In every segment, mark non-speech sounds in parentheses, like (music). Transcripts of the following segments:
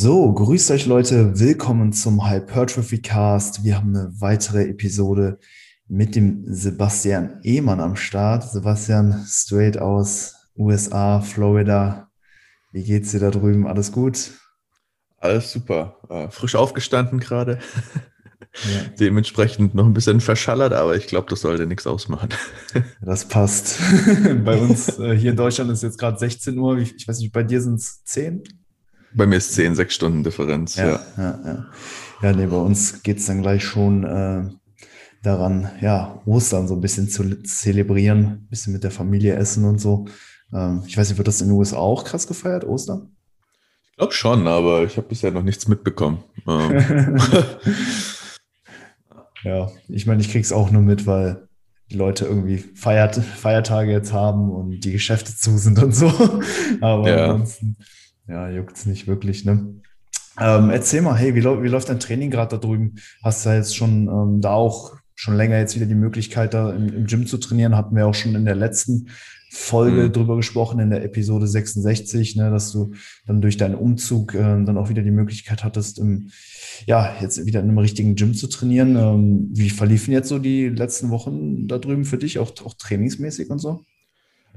So, grüßt euch Leute, willkommen zum Hypertrophy Cast. Wir haben eine weitere Episode mit dem Sebastian Ehmann am Start. Sebastian, straight aus USA, Florida. Wie geht's dir da drüben? Alles gut? Alles super. Äh, frisch aufgestanden gerade. Ja. (laughs) Dementsprechend noch ein bisschen verschallert, aber ich glaube, das sollte nichts ausmachen. (laughs) Das passt. (laughs) bei uns äh, hier in Deutschland ist jetzt gerade 16 Uhr. Ich weiß nicht, bei dir sind es 10? Bei mir ist 10, 6 Stunden Differenz. Ja, ja, ja. Ja, ja nee, bei uns geht es dann gleich schon äh, daran, ja, Ostern so ein bisschen zu zelebrieren, ein bisschen mit der Familie essen und so. Ähm, ich weiß nicht, wird das in den USA auch krass gefeiert, Ostern? Ich glaube schon, aber ich habe bisher noch nichts mitbekommen. Ähm. (laughs) ja, ich meine, ich kriege es auch nur mit, weil die Leute irgendwie Feiert, Feiertage jetzt haben und die Geschäfte zu sind und so. (laughs) Aber ja. ansonsten ja, juckt es nicht wirklich, ne? Ähm, erzähl mal, hey, wie, wie läuft dein Training gerade da drüben? Hast du ja jetzt schon ähm, da auch schon länger jetzt wieder die Möglichkeit, da im, im, Gym zu trainieren? Hatten wir auch schon in der letzten Folge mhm. drüber gesprochen, in der Episode 66, ne, dass du dann durch deinen Umzug äh, dann auch wieder die Möglichkeit hattest, im, ja, jetzt wieder in einem richtigen Gym zu trainieren. Ähm, wie verliefen jetzt so die letzten Wochen da drüben für dich, auch, auch trainingsmäßig und so?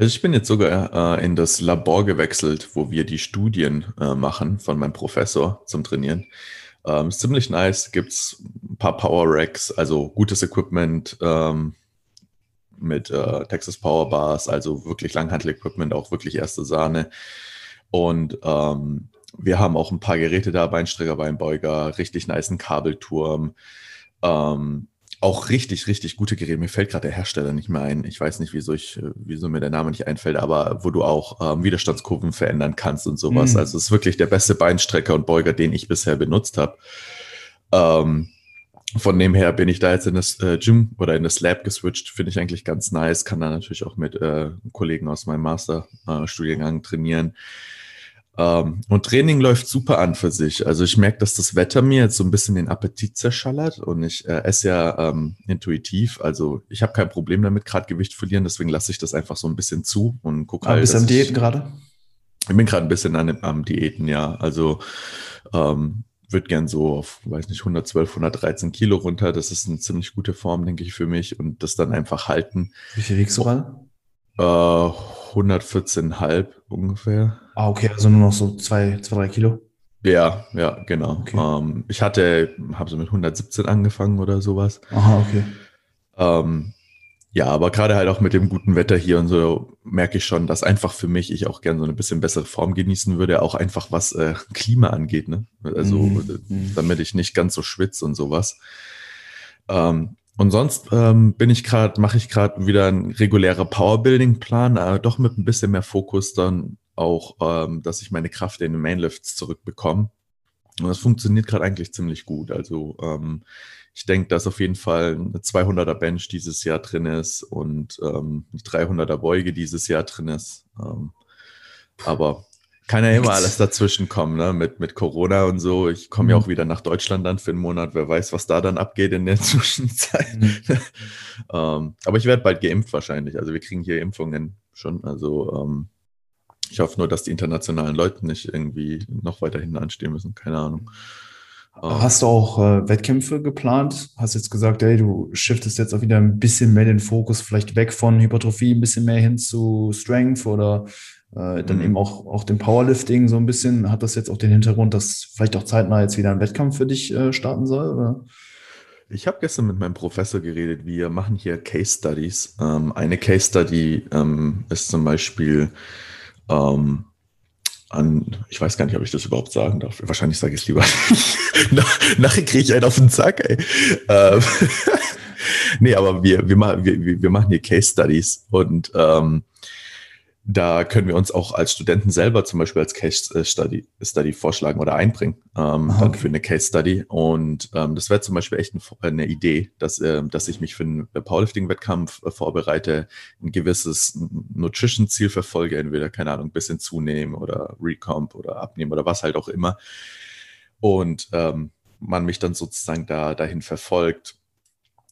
Also ich bin jetzt sogar äh, in das Labor gewechselt, wo wir die Studien äh, machen von meinem Professor zum Trainieren. Ähm, ist ziemlich nice, gibt es ein paar Power Racks, also gutes Equipment ähm, mit äh, Texas Power Bars, also wirklich Langhandel-Equipment, auch wirklich erste Sahne. Und ähm, wir haben auch ein paar Geräte da, Beinstrecker, Beinbeuger, richtig nice Kabelturm. Ähm, auch richtig, richtig gute Geräte. Mir fällt gerade der Hersteller nicht mehr ein. Ich weiß nicht, wieso, ich, wieso mir der Name nicht einfällt, aber wo du auch ähm, Widerstandskurven verändern kannst und sowas. Mhm. Also es ist wirklich der beste Beinstrecker und Beuger, den ich bisher benutzt habe. Ähm, von dem her bin ich da jetzt in das äh, Gym oder in das Lab geswitcht. Finde ich eigentlich ganz nice. Kann da natürlich auch mit äh, Kollegen aus meinem Masterstudiengang äh, trainieren. Ähm, und Training läuft super an für sich. Also ich merke, dass das Wetter mir jetzt so ein bisschen den Appetit zerschallert und ich äh, esse ja ähm, intuitiv. Also ich habe kein Problem damit, gerade Gewicht verlieren, deswegen lasse ich das einfach so ein bisschen zu und gucke halt. Bist du am Diäten gerade? Ich bin gerade ein bisschen an, am Diäten, ja. Also ähm, würde gern so auf, weiß nicht, 112, 113 Kilo runter. Das ist eine ziemlich gute Form, denke ich, für mich. Und das dann einfach halten. Wie viel wiegst du gerade? Äh, 114,5 ungefähr. Ah, okay, also nur noch so zwei, zwei drei Kilo. Ja, ja, genau. Okay. Ähm, ich hatte, habe so mit 117 angefangen oder sowas. Aha, okay. Ähm, ja, aber gerade halt auch mit dem guten Wetter hier und so merke ich schon, dass einfach für mich ich auch gerne so eine bisschen bessere Form genießen würde, auch einfach was äh, Klima angeht, ne? Also mm, damit ich nicht ganz so schwitze und sowas. Ähm, und sonst ähm, bin ich gerade, mache ich gerade wieder einen regulärer Powerbuilding-Plan, äh, doch mit ein bisschen mehr Fokus dann auch, ähm, dass ich meine Kraft in den Mainlifts zurückbekomme. Und das funktioniert gerade eigentlich ziemlich gut. Also ähm, ich denke, dass auf jeden Fall eine 200er Bench dieses Jahr drin ist und ähm, eine 300er Beuge dieses Jahr drin ist. Ähm, aber kann ja immer alles dazwischen kommen, ne? Mit, mit Corona und so. Ich komme mhm. ja auch wieder nach Deutschland dann für einen Monat. Wer weiß, was da dann abgeht in der (laughs) Zwischenzeit. Mhm. (laughs) ähm, aber ich werde bald geimpft wahrscheinlich. Also wir kriegen hier Impfungen schon. Also ähm, ich hoffe nur, dass die internationalen Leute nicht irgendwie noch weiter hinten anstehen müssen. Keine Ahnung. Ähm, Hast du auch äh, Wettkämpfe geplant? Hast jetzt gesagt, hey, du shiftest jetzt auch wieder ein bisschen mehr den Fokus vielleicht weg von Hypertrophie, ein bisschen mehr hin zu Strength oder äh, dann mhm. eben auch, auch dem Powerlifting so ein bisschen. Hat das jetzt auch den Hintergrund, dass vielleicht auch zeitnah jetzt wieder ein Wettkampf für dich äh, starten soll? Oder? Ich habe gestern mit meinem Professor geredet. Wir machen hier Case Studies. Ähm, eine Case Study ähm, ist zum Beispiel ähm, an, ich weiß gar nicht, ob ich das überhaupt sagen darf. Wahrscheinlich sage ich es lieber (laughs) nachher kriege ich einen auf den Zack, ey. Ähm, (laughs) nee, aber wir, wir, machen, wir, wir machen hier Case Studies und ähm, da können wir uns auch als Studenten selber zum Beispiel als Case äh, Study, Study vorschlagen oder einbringen ähm, okay. für eine Case Study. Und ähm, das wäre zum Beispiel echt eine Idee, dass, äh, dass ich mich für einen Powerlifting-Wettkampf äh, vorbereite, ein gewisses Nutrition-Ziel verfolge, entweder, keine Ahnung, ein bisschen zunehmen oder Recomp oder abnehmen oder was halt auch immer. Und ähm, man mich dann sozusagen da dahin verfolgt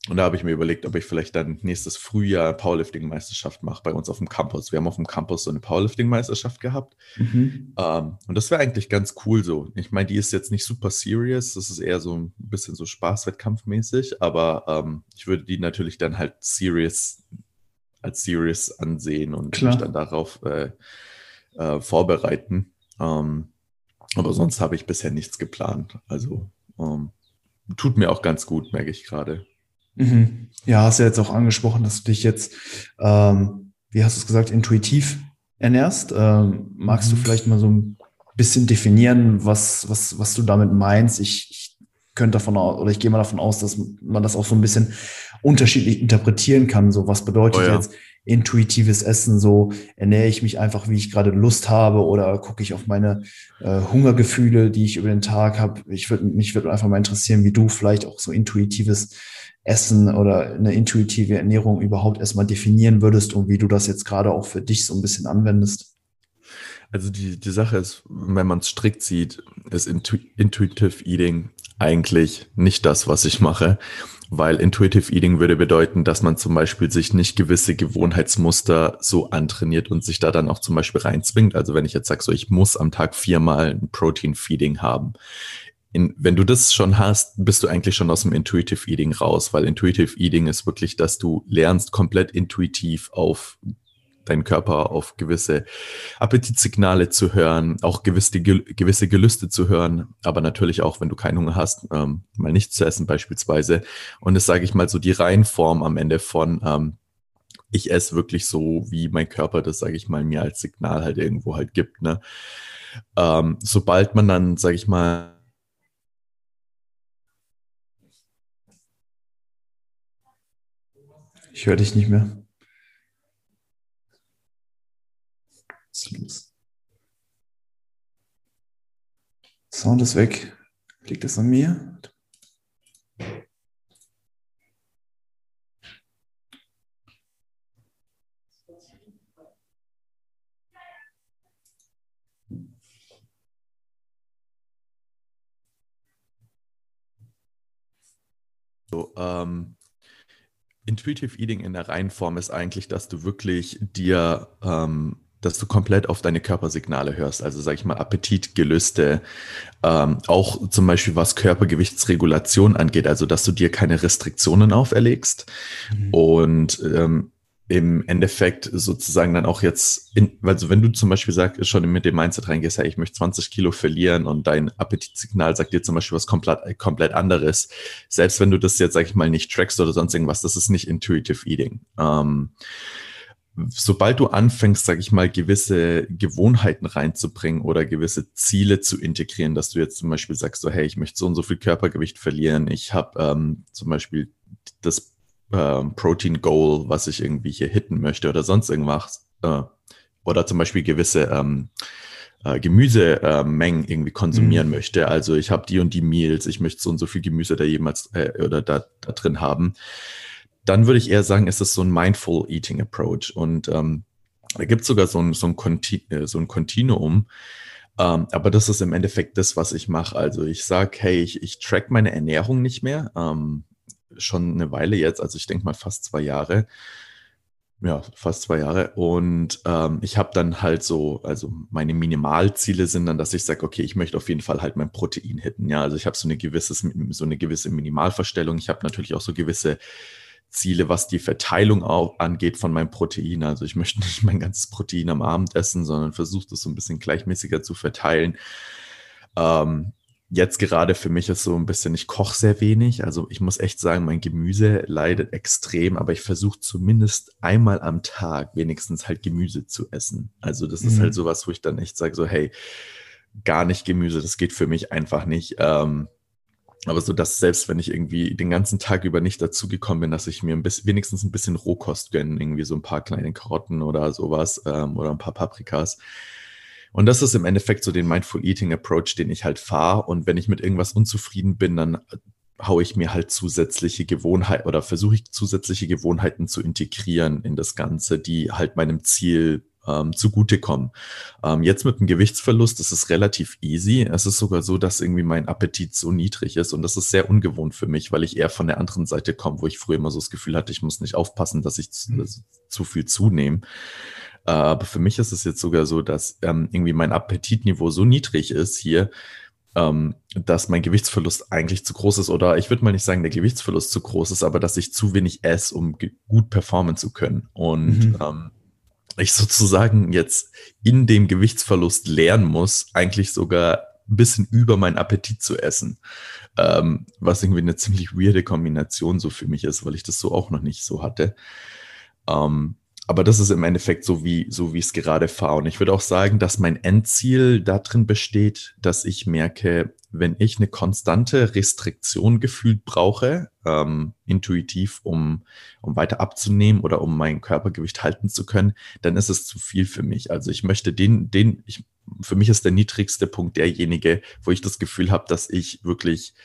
und da habe ich mir überlegt, ob ich vielleicht dann nächstes Frühjahr Powerlifting-Meisterschaft mache bei uns auf dem Campus. Wir haben auf dem Campus so eine Powerlifting-Meisterschaft gehabt. Mhm. Ähm, und das wäre eigentlich ganz cool so. Ich meine, die ist jetzt nicht super serious. Das ist eher so ein bisschen so Spaßwettkampfmäßig. Aber ähm, ich würde die natürlich dann halt serious als serious ansehen und Klar. mich dann darauf äh, äh, vorbereiten. Ähm, aber sonst habe ich bisher nichts geplant. Also ähm, tut mir auch ganz gut, merke ich gerade. Mhm. Ja, hast ja jetzt auch angesprochen, dass du dich jetzt, ähm, wie hast du es gesagt, intuitiv ernährst. Ähm, magst mhm. du vielleicht mal so ein bisschen definieren, was, was, was du damit meinst? Ich, ich könnte davon aus, oder ich gehe mal davon aus, dass man das auch so ein bisschen unterschiedlich interpretieren kann. So, was bedeutet oh ja. jetzt intuitives Essen? So, ernähre ich mich einfach, wie ich gerade Lust habe, oder gucke ich auf meine äh, Hungergefühle, die ich über den Tag habe? Ich würde mich würde einfach mal interessieren, wie du vielleicht auch so intuitives Essen oder eine intuitive Ernährung überhaupt erstmal definieren würdest und wie du das jetzt gerade auch für dich so ein bisschen anwendest? Also die, die Sache ist, wenn man es strikt sieht, ist Intu Intuitive Eating eigentlich nicht das, was ich mache, weil Intuitive Eating würde bedeuten, dass man zum Beispiel sich nicht gewisse Gewohnheitsmuster so antrainiert und sich da dann auch zum Beispiel reinzwingt. Also wenn ich jetzt sage, so ich muss am Tag viermal ein Protein Feeding haben, in, wenn du das schon hast, bist du eigentlich schon aus dem Intuitive Eating raus, weil Intuitive Eating ist wirklich, dass du lernst komplett intuitiv auf deinen Körper, auf gewisse Appetitsignale zu hören, auch gewisse, gewisse Gelüste zu hören, aber natürlich auch, wenn du keinen Hunger hast, ähm, mal nichts zu essen beispielsweise. Und das sage ich mal so die Reihenform am Ende von, ähm, ich esse wirklich so, wie mein Körper das, sage ich mal, mir als Signal halt irgendwo halt gibt. Ne? Ähm, sobald man dann, sage ich mal, Ich höre dich nicht mehr. Ist los? Sound ist weg. Liegt das an mir? So, ähm, Intuitive Eating in der Reihenform ist eigentlich, dass du wirklich dir, ähm, dass du komplett auf deine Körpersignale hörst. Also sage ich mal Appetitgelüste, ähm, auch zum Beispiel was Körpergewichtsregulation angeht, also dass du dir keine Restriktionen auferlegst mhm. und ähm, im Endeffekt sozusagen dann auch jetzt, in, also wenn du zum Beispiel sagst, schon mit dem Mindset reingehst, hey, ich möchte 20 Kilo verlieren und dein Appetitsignal sagt dir zum Beispiel was komplett, komplett anderes, selbst wenn du das jetzt, sag ich mal, nicht trackst oder sonst irgendwas, das ist nicht intuitive eating. Ähm, sobald du anfängst, sag ich mal, gewisse Gewohnheiten reinzubringen oder gewisse Ziele zu integrieren, dass du jetzt zum Beispiel sagst, so, hey, ich möchte so und so viel Körpergewicht verlieren, ich habe ähm, zum Beispiel das ähm, Protein Goal, was ich irgendwie hier hitten möchte oder sonst irgendwas. Äh, oder zum Beispiel gewisse ähm, äh, Gemüsemengen äh, irgendwie konsumieren mhm. möchte. Also ich habe die und die Meals, ich möchte so und so viel Gemüse da jemals äh, oder da, da drin haben. Dann würde ich eher sagen, ist es so ein Mindful Eating Approach. Und ähm, da gibt es sogar so ein, so ein, Conti äh. Ähm, aber das ist im Endeffekt das, was ich mache. Also ich sage, hey, ich, ich track meine Ernährung nicht mehr. Ähm, schon eine Weile jetzt, also ich denke mal fast zwei Jahre. Ja, fast zwei Jahre. Und ähm, ich habe dann halt so, also meine Minimalziele sind dann, dass ich sage, okay, ich möchte auf jeden Fall halt mein Protein hitten. Ja, also ich habe so so eine gewisse Minimalverstellung. Ich habe natürlich auch so gewisse Ziele, was die Verteilung auch angeht von meinem Protein. Also ich möchte (laughs) nicht mein ganzes Protein am Abend essen, sondern versuche das so ein bisschen gleichmäßiger zu verteilen. Ähm, jetzt gerade für mich ist so ein bisschen, ich koche sehr wenig. Also ich muss echt sagen, mein Gemüse leidet extrem, aber ich versuche zumindest einmal am Tag wenigstens halt Gemüse zu essen. Also das mhm. ist halt mhm. sowas, wo ich dann echt sage, so, hey, gar nicht Gemüse, das geht für mich einfach nicht. Ähm, aber so, dass selbst wenn ich irgendwie den ganzen Tag über nicht dazu gekommen bin, dass ich mir ein bisschen, wenigstens ein bisschen Rohkost gönne, irgendwie so ein paar kleine Karotten oder sowas ähm, oder ein paar Paprikas, und das ist im Endeffekt so den Mindful Eating Approach, den ich halt fahre. Und wenn ich mit irgendwas unzufrieden bin, dann äh, haue ich mir halt zusätzliche Gewohnheiten oder versuche ich zusätzliche Gewohnheiten zu integrieren in das Ganze, die halt meinem Ziel ähm, zugutekommen. Ähm, jetzt mit dem Gewichtsverlust ist es relativ easy. Es ist sogar so, dass irgendwie mein Appetit so niedrig ist und das ist sehr ungewohnt für mich, weil ich eher von der anderen Seite komme, wo ich früher immer so das Gefühl hatte, ich muss nicht aufpassen, dass ich zu, dass zu viel zunehme. Äh, aber für mich ist es jetzt sogar so, dass ähm, irgendwie mein Appetitniveau so niedrig ist hier, ähm, dass mein Gewichtsverlust eigentlich zu groß ist. Oder ich würde mal nicht sagen, der Gewichtsverlust zu groß ist, aber dass ich zu wenig esse, um gut performen zu können. Und mhm. ähm, ich sozusagen jetzt in dem Gewichtsverlust lernen muss, eigentlich sogar ein bisschen über meinen Appetit zu essen. Ähm, was irgendwie eine ziemlich weirde Kombination so für mich ist, weil ich das so auch noch nicht so hatte. Ähm, aber das ist im Endeffekt so, wie, so wie ich es gerade fahre. Und ich würde auch sagen, dass mein Endziel darin besteht, dass ich merke, wenn ich eine konstante Restriktion gefühlt brauche, ähm, intuitiv, um, um weiter abzunehmen oder um mein Körpergewicht halten zu können, dann ist es zu viel für mich. Also ich möchte den, den, ich, für mich ist der niedrigste Punkt derjenige, wo ich das Gefühl habe, dass ich wirklich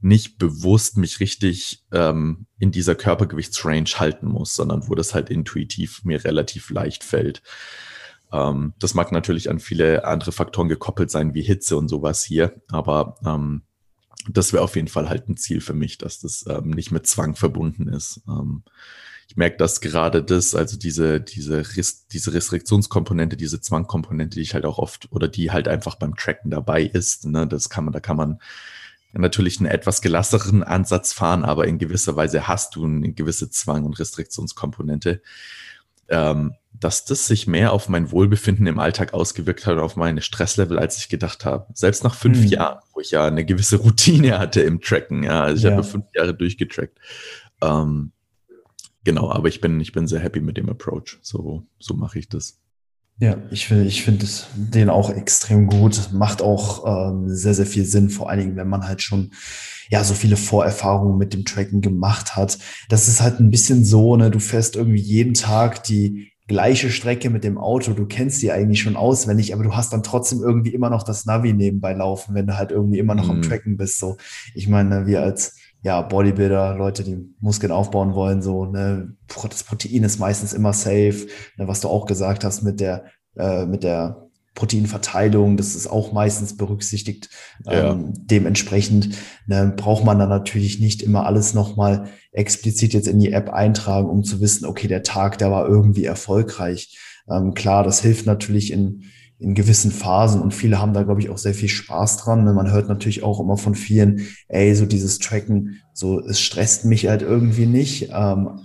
nicht bewusst mich richtig ähm, in dieser Körpergewichtsrange halten muss, sondern wo das halt intuitiv mir relativ leicht fällt. Ähm, das mag natürlich an viele andere Faktoren gekoppelt sein, wie Hitze und sowas hier, aber ähm, das wäre auf jeden Fall halt ein Ziel für mich, dass das ähm, nicht mit Zwang verbunden ist. Ähm, ich merke, dass gerade das, also diese, diese, diese Restriktionskomponente, diese Zwangkomponente, die ich halt auch oft oder die halt einfach beim Tracken dabei ist, ne, das kann man, da kann man natürlich einen etwas gelasseren Ansatz fahren, aber in gewisser Weise hast du eine gewisse Zwang- und Restriktionskomponente. Ähm, dass das sich mehr auf mein Wohlbefinden im Alltag ausgewirkt hat, auf meine Stresslevel, als ich gedacht habe. Selbst nach fünf mhm. Jahren, wo ich ja eine gewisse Routine hatte im Tracken. Ja, also ich ja. habe fünf Jahre durchgetrackt. Ähm, genau, aber ich bin, ich bin sehr happy mit dem Approach. So, so mache ich das. Ja, ich, ich finde den auch extrem gut. Macht auch ähm, sehr, sehr viel Sinn, vor allen Dingen, wenn man halt schon ja so viele Vorerfahrungen mit dem Tracken gemacht hat. Das ist halt ein bisschen so, ne, du fährst irgendwie jeden Tag die gleiche Strecke mit dem Auto, du kennst die eigentlich schon auswendig, aber du hast dann trotzdem irgendwie immer noch das Navi nebenbei laufen, wenn du halt irgendwie immer noch mhm. am Tracken bist. So, ich meine, wir als ja, Bodybuilder, Leute, die Muskeln aufbauen wollen, so, ne, das Protein ist meistens immer safe, ne, was du auch gesagt hast mit der, äh, mit der Proteinverteilung, das ist auch meistens berücksichtigt. Ja. Ähm, dementsprechend ne, braucht man dann natürlich nicht immer alles nochmal explizit jetzt in die App eintragen, um zu wissen, okay, der Tag, der war irgendwie erfolgreich. Ähm, klar, das hilft natürlich in, in gewissen Phasen und viele haben da, glaube ich, auch sehr viel Spaß dran. Ne? Man hört natürlich auch immer von vielen, ey, so dieses Tracken, so es stresst mich halt irgendwie nicht. Ähm,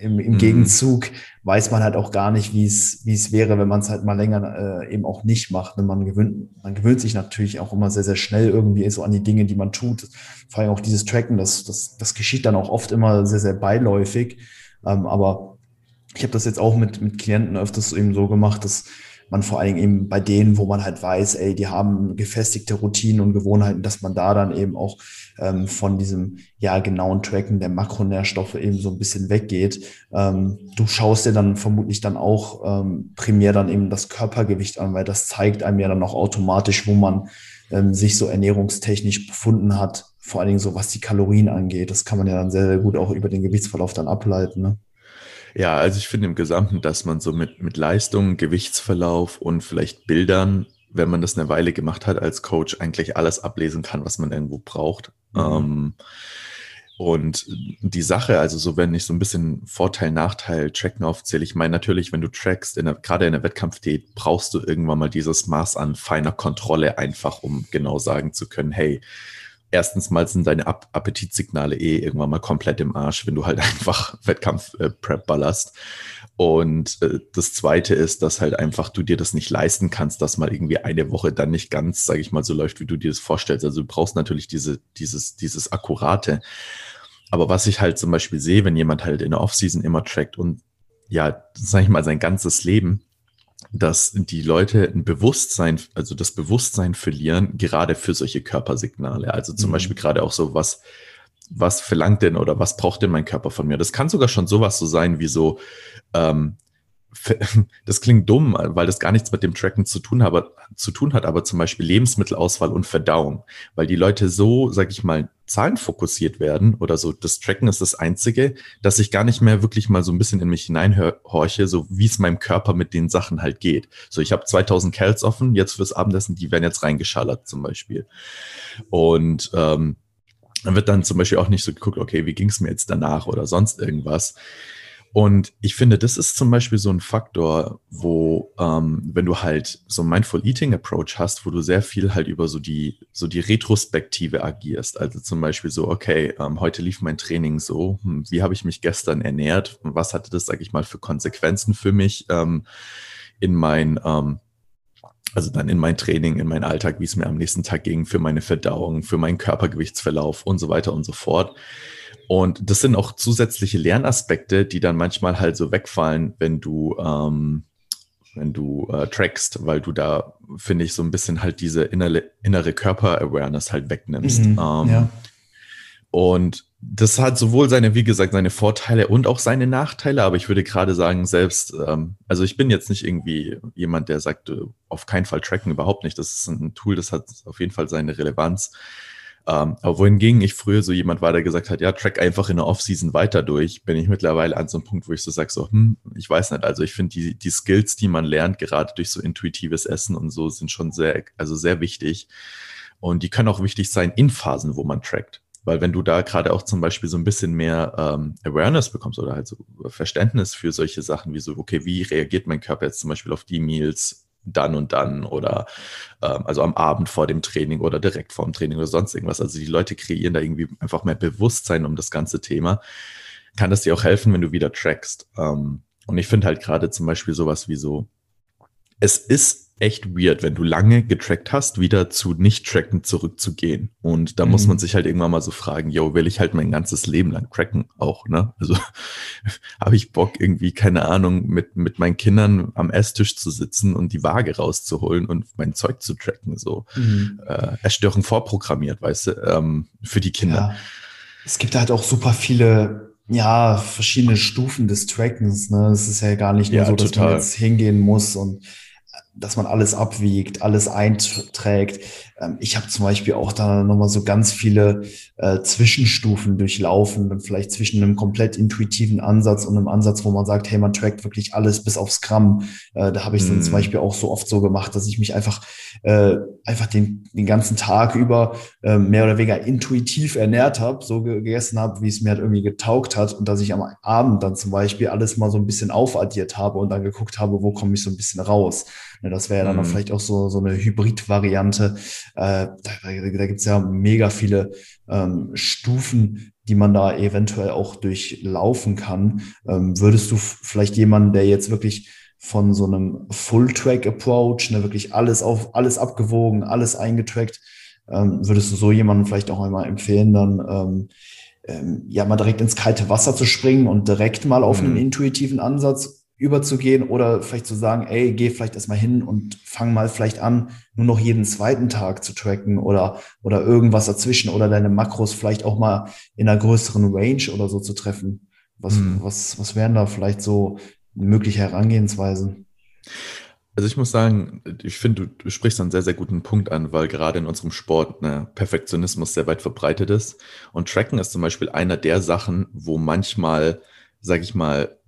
Im, im mhm. Gegenzug weiß man halt auch gar nicht, wie es wie es wäre, wenn man es halt mal länger äh, eben auch nicht macht. Ne? Man gewöhnt, man gewöhnt sich natürlich auch immer sehr, sehr schnell irgendwie so an die Dinge, die man tut. Vor allem auch dieses Tracken, das, das, das geschieht dann auch oft immer sehr, sehr beiläufig. Ähm, aber ich habe das jetzt auch mit, mit Klienten öfters eben so gemacht, dass man vor allen Dingen eben bei denen, wo man halt weiß, ey, die haben gefestigte Routinen und Gewohnheiten, dass man da dann eben auch ähm, von diesem ja genauen Tracken der Makronährstoffe eben so ein bisschen weggeht. Ähm, du schaust dir dann vermutlich dann auch ähm, primär dann eben das Körpergewicht an, weil das zeigt einem ja dann auch automatisch, wo man ähm, sich so ernährungstechnisch befunden hat, vor allen Dingen so was die Kalorien angeht. Das kann man ja dann sehr, sehr gut auch über den Gewichtsverlauf dann ableiten. Ne? Ja, also ich finde im Gesamten, dass man so mit, mit Leistung, Gewichtsverlauf und vielleicht Bildern, wenn man das eine Weile gemacht hat als Coach, eigentlich alles ablesen kann, was man irgendwo braucht. Mhm. Ähm, und die Sache, also so wenn ich so ein bisschen Vorteil, Nachteil, Tracken aufzähle, ich meine natürlich, wenn du trackst, in der, gerade in der Wettkampfdiät, brauchst du irgendwann mal dieses Maß an feiner Kontrolle einfach, um genau sagen zu können, hey, erstens mal sind deine Ap Appetitsignale eh irgendwann mal komplett im Arsch, wenn du halt (laughs) einfach Wettkampf-Prep äh, ballerst. Und äh, das zweite ist, dass halt einfach du dir das nicht leisten kannst, dass mal irgendwie eine Woche dann nicht ganz, sage ich mal, so läuft, wie du dir das vorstellst. Also du brauchst natürlich diese, dieses, dieses Akkurate. Aber was ich halt zum Beispiel sehe, wenn jemand halt in der Offseason immer trackt und ja, sage ich mal, sein ganzes Leben dass die Leute ein Bewusstsein, also das Bewusstsein verlieren, gerade für solche Körpersignale. Also zum mhm. Beispiel gerade auch so, was, was verlangt denn oder was braucht denn mein Körper von mir? Das kann sogar schon sowas so sein wie so, ähm, (laughs) das klingt dumm, weil das gar nichts mit dem Tracken zu tun, hat, zu tun hat, aber zum Beispiel Lebensmittelauswahl und Verdauung, weil die Leute so, sag ich mal, zahlenfokussiert werden oder so. Das Tracken ist das Einzige, dass ich gar nicht mehr wirklich mal so ein bisschen in mich hineinhorche, so wie es meinem Körper mit den Sachen halt geht. So, ich habe 2000 Cals offen, jetzt fürs Abendessen, die werden jetzt reingeschallert zum Beispiel. Und ähm, dann wird dann zum Beispiel auch nicht so geguckt, okay, wie ging es mir jetzt danach oder sonst irgendwas. Und ich finde, das ist zum Beispiel so ein Faktor, wo, ähm, wenn du halt so ein Mindful Eating Approach hast, wo du sehr viel halt über so die, so die Retrospektive agierst. Also zum Beispiel so, okay, ähm, heute lief mein Training so, hm, wie habe ich mich gestern ernährt? Was hatte das, sag ich mal, für Konsequenzen für mich ähm, in mein, ähm, also dann in mein Training, in meinen Alltag, wie es mir am nächsten Tag ging, für meine Verdauung, für meinen Körpergewichtsverlauf und so weiter und so fort. Und das sind auch zusätzliche Lernaspekte, die dann manchmal halt so wegfallen, wenn du, ähm, wenn du äh, trackst, weil du da, finde ich, so ein bisschen halt diese innere, innere Körper-Awareness halt wegnimmst. Mhm, ähm, ja. Und das hat sowohl seine, wie gesagt, seine Vorteile und auch seine Nachteile, aber ich würde gerade sagen, selbst, ähm, also ich bin jetzt nicht irgendwie jemand, der sagt, äh, auf keinen Fall tracken, überhaupt nicht. Das ist ein Tool, das hat auf jeden Fall seine Relevanz. Ähm, aber wohingegen ich früher so jemand war, der gesagt hat, ja, track einfach in der Offseason weiter durch, bin ich mittlerweile an so einem Punkt, wo ich so sage, so, hm, ich weiß nicht, also ich finde die, die Skills, die man lernt, gerade durch so intuitives Essen und so, sind schon sehr, also sehr wichtig. Und die können auch wichtig sein in Phasen, wo man trackt. Weil wenn du da gerade auch zum Beispiel so ein bisschen mehr ähm, Awareness bekommst oder halt so Verständnis für solche Sachen wie so, okay, wie reagiert mein Körper jetzt zum Beispiel auf die Meals, dann und dann oder ähm, also am Abend vor dem Training oder direkt vor dem Training oder sonst irgendwas. Also die Leute kreieren da irgendwie einfach mehr Bewusstsein um das ganze Thema. Kann das dir auch helfen, wenn du wieder trackst? Ähm, und ich finde halt gerade zum Beispiel sowas wie so, es ist echt weird, wenn du lange getrackt hast, wieder zu nicht-tracken zurückzugehen. Und da mhm. muss man mhm. sich halt irgendwann mal so fragen, yo, will ich halt mein ganzes Leben lang tracken auch, ne? Also (laughs) habe ich Bock irgendwie, keine Ahnung, mit, mit meinen Kindern am Esstisch zu sitzen und die Waage rauszuholen und mein Zeug zu tracken, so. Mhm. Äh, Erstörung vorprogrammiert, weißt du, ähm, für die Kinder. Ja. Es gibt halt auch super viele ja, verschiedene Stufen des Trackens. Ne? Es ist ja gar nicht nur ja, so, dass total. man jetzt hingehen muss und dass man alles abwiegt, alles einträgt. Ähm, ich habe zum Beispiel auch da nochmal so ganz viele äh, Zwischenstufen durchlaufen, vielleicht zwischen einem komplett intuitiven Ansatz und einem Ansatz, wo man sagt, hey, man trackt wirklich alles bis aufs Gramm. Äh, da habe ich es dann zum mhm. Beispiel auch so oft so gemacht, dass ich mich einfach, äh, einfach den, den ganzen Tag über äh, mehr oder weniger intuitiv ernährt habe, so gegessen habe, wie es mir halt irgendwie getaugt hat und dass ich am Abend dann zum Beispiel alles mal so ein bisschen aufaddiert habe und dann geguckt habe, wo komme ich so ein bisschen raus. Ne, das wäre ja dann mm. vielleicht auch so, so eine Hybrid-Variante, äh, da da gibt es ja mega viele ähm, Stufen, die man da eventuell auch durchlaufen kann. Ähm, würdest du vielleicht jemanden, der jetzt wirklich von so einem Full-Track-Approach, ne, wirklich alles auf, alles abgewogen, alles eingetrackt, ähm, würdest du so jemanden vielleicht auch einmal empfehlen, dann ähm, ähm, ja mal direkt ins kalte Wasser zu springen und direkt mal auf mhm. einen intuitiven Ansatz überzugehen oder vielleicht zu sagen, ey, geh vielleicht erstmal hin und fang mal vielleicht an, nur noch jeden zweiten Tag zu tracken oder, oder irgendwas dazwischen oder deine Makros vielleicht auch mal in einer größeren Range oder so zu treffen. Was, hm. was, was wären da vielleicht so mögliche Herangehensweisen? Also ich muss sagen, ich finde, du, du, sprichst einen sehr, sehr guten Punkt an, weil gerade in unserem Sport ne, Perfektionismus sehr weit verbreitet ist. Und Tracken ist zum Beispiel einer der Sachen, wo manchmal, sag ich mal,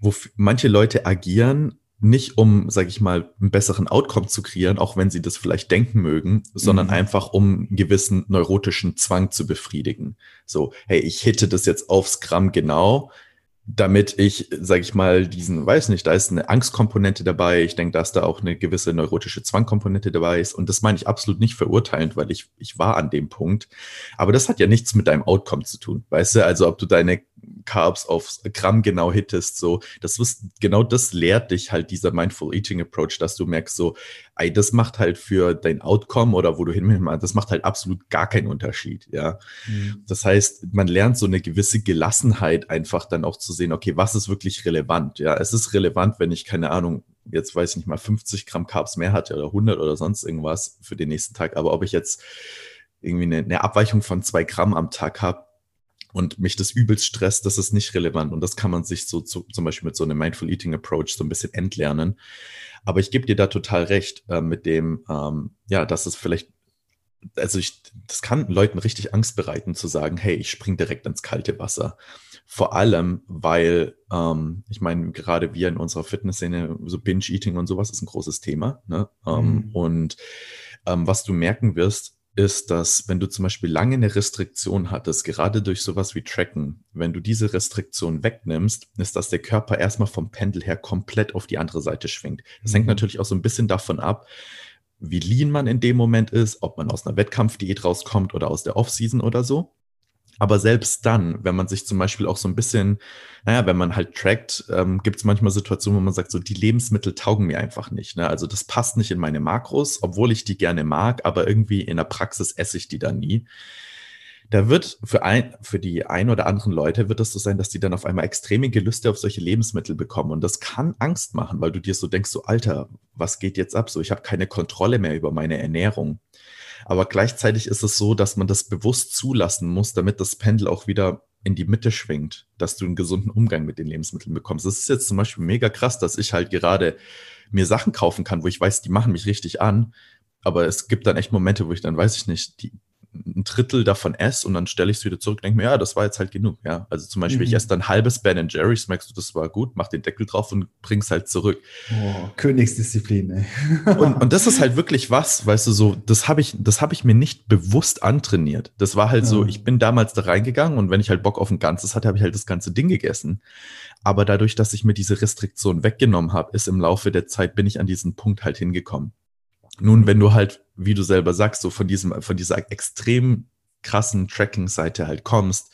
wo manche Leute agieren, nicht um, sage ich mal, einen besseren Outcome zu kreieren, auch wenn sie das vielleicht denken mögen, sondern mhm. einfach um einen gewissen neurotischen Zwang zu befriedigen. So, hey, ich hitte das jetzt aufs Gramm genau, damit ich, sage ich mal, diesen, weiß nicht, da ist eine Angstkomponente dabei. Ich denke, dass da auch eine gewisse neurotische Zwangkomponente dabei ist. Und das meine ich absolut nicht verurteilend, weil ich, ich war an dem Punkt. Aber das hat ja nichts mit deinem Outcome zu tun. Weißt du, also ob du deine Carbs aufs Gramm genau hittest, so, das ist, genau das lehrt dich halt dieser Mindful Eating Approach, dass du merkst so, ey, das macht halt für dein Outcome oder wo du hin willst, das macht halt absolut gar keinen Unterschied, ja. Mhm. Das heißt, man lernt so eine gewisse Gelassenheit einfach dann auch zu sehen, okay, was ist wirklich relevant, ja. Es ist relevant, wenn ich, keine Ahnung, jetzt weiß ich nicht mal 50 Gramm Carbs mehr hatte oder 100 oder sonst irgendwas für den nächsten Tag, aber ob ich jetzt irgendwie eine, eine Abweichung von zwei Gramm am Tag habe, und mich das übelst stresst, das ist nicht relevant. Und das kann man sich so zu, zum Beispiel mit so einem Mindful Eating Approach so ein bisschen entlernen. Aber ich gebe dir da total recht äh, mit dem, ähm, ja, dass es vielleicht, also ich, das kann Leuten richtig Angst bereiten zu sagen, hey, ich spring direkt ins kalte Wasser. Vor allem, weil, ähm, ich meine, gerade wir in unserer Fitnessszene, so Binge-Eating und sowas ist ein großes Thema. Ne? Ähm, mhm. Und ähm, was du merken wirst, ist, dass wenn du zum Beispiel lange eine Restriktion hattest, gerade durch sowas wie Tracken, wenn du diese Restriktion wegnimmst, ist, dass der Körper erstmal vom Pendel her komplett auf die andere Seite schwingt. Das hängt mhm. natürlich auch so ein bisschen davon ab, wie lean man in dem Moment ist, ob man aus einer Wettkampfdiät rauskommt oder aus der Offseason oder so. Aber selbst dann, wenn man sich zum Beispiel auch so ein bisschen, naja, wenn man halt trackt, ähm, gibt es manchmal Situationen, wo man sagt, so die Lebensmittel taugen mir einfach nicht. Ne? Also das passt nicht in meine Makros, obwohl ich die gerne mag, aber irgendwie in der Praxis esse ich die dann nie. Da wird für, ein, für die ein oder anderen Leute wird es so sein, dass die dann auf einmal extreme Gelüste auf solche Lebensmittel bekommen. Und das kann Angst machen, weil du dir so denkst, so Alter, was geht jetzt ab? So, ich habe keine Kontrolle mehr über meine Ernährung. Aber gleichzeitig ist es so, dass man das bewusst zulassen muss, damit das Pendel auch wieder in die Mitte schwingt, dass du einen gesunden Umgang mit den Lebensmitteln bekommst. Das ist jetzt zum Beispiel mega krass, dass ich halt gerade mir Sachen kaufen kann, wo ich weiß, die machen mich richtig an. Aber es gibt dann echt Momente, wo ich dann, weiß ich nicht, die, ein Drittel davon esse und dann stelle ich es wieder zurück und denke mir, ja, das war jetzt halt genug. Ja, also zum Beispiel, mhm. ich esse dann ein halbes Ben Jerry's, merkst du, das war gut, mach den Deckel drauf und bring's halt zurück. Oh, Königsdisziplin, ey. (laughs) und, und das ist halt wirklich was, weißt du, so, das habe ich, das habe ich mir nicht bewusst antrainiert. Das war halt ja. so, ich bin damals da reingegangen und wenn ich halt Bock auf ein Ganzes hatte, habe ich halt das ganze Ding gegessen. Aber dadurch, dass ich mir diese Restriktion weggenommen habe, ist im Laufe der Zeit, bin ich an diesen Punkt halt hingekommen. Nun, wenn du halt, wie du selber sagst, so von diesem, von dieser extrem krassen Tracking-Seite halt kommst,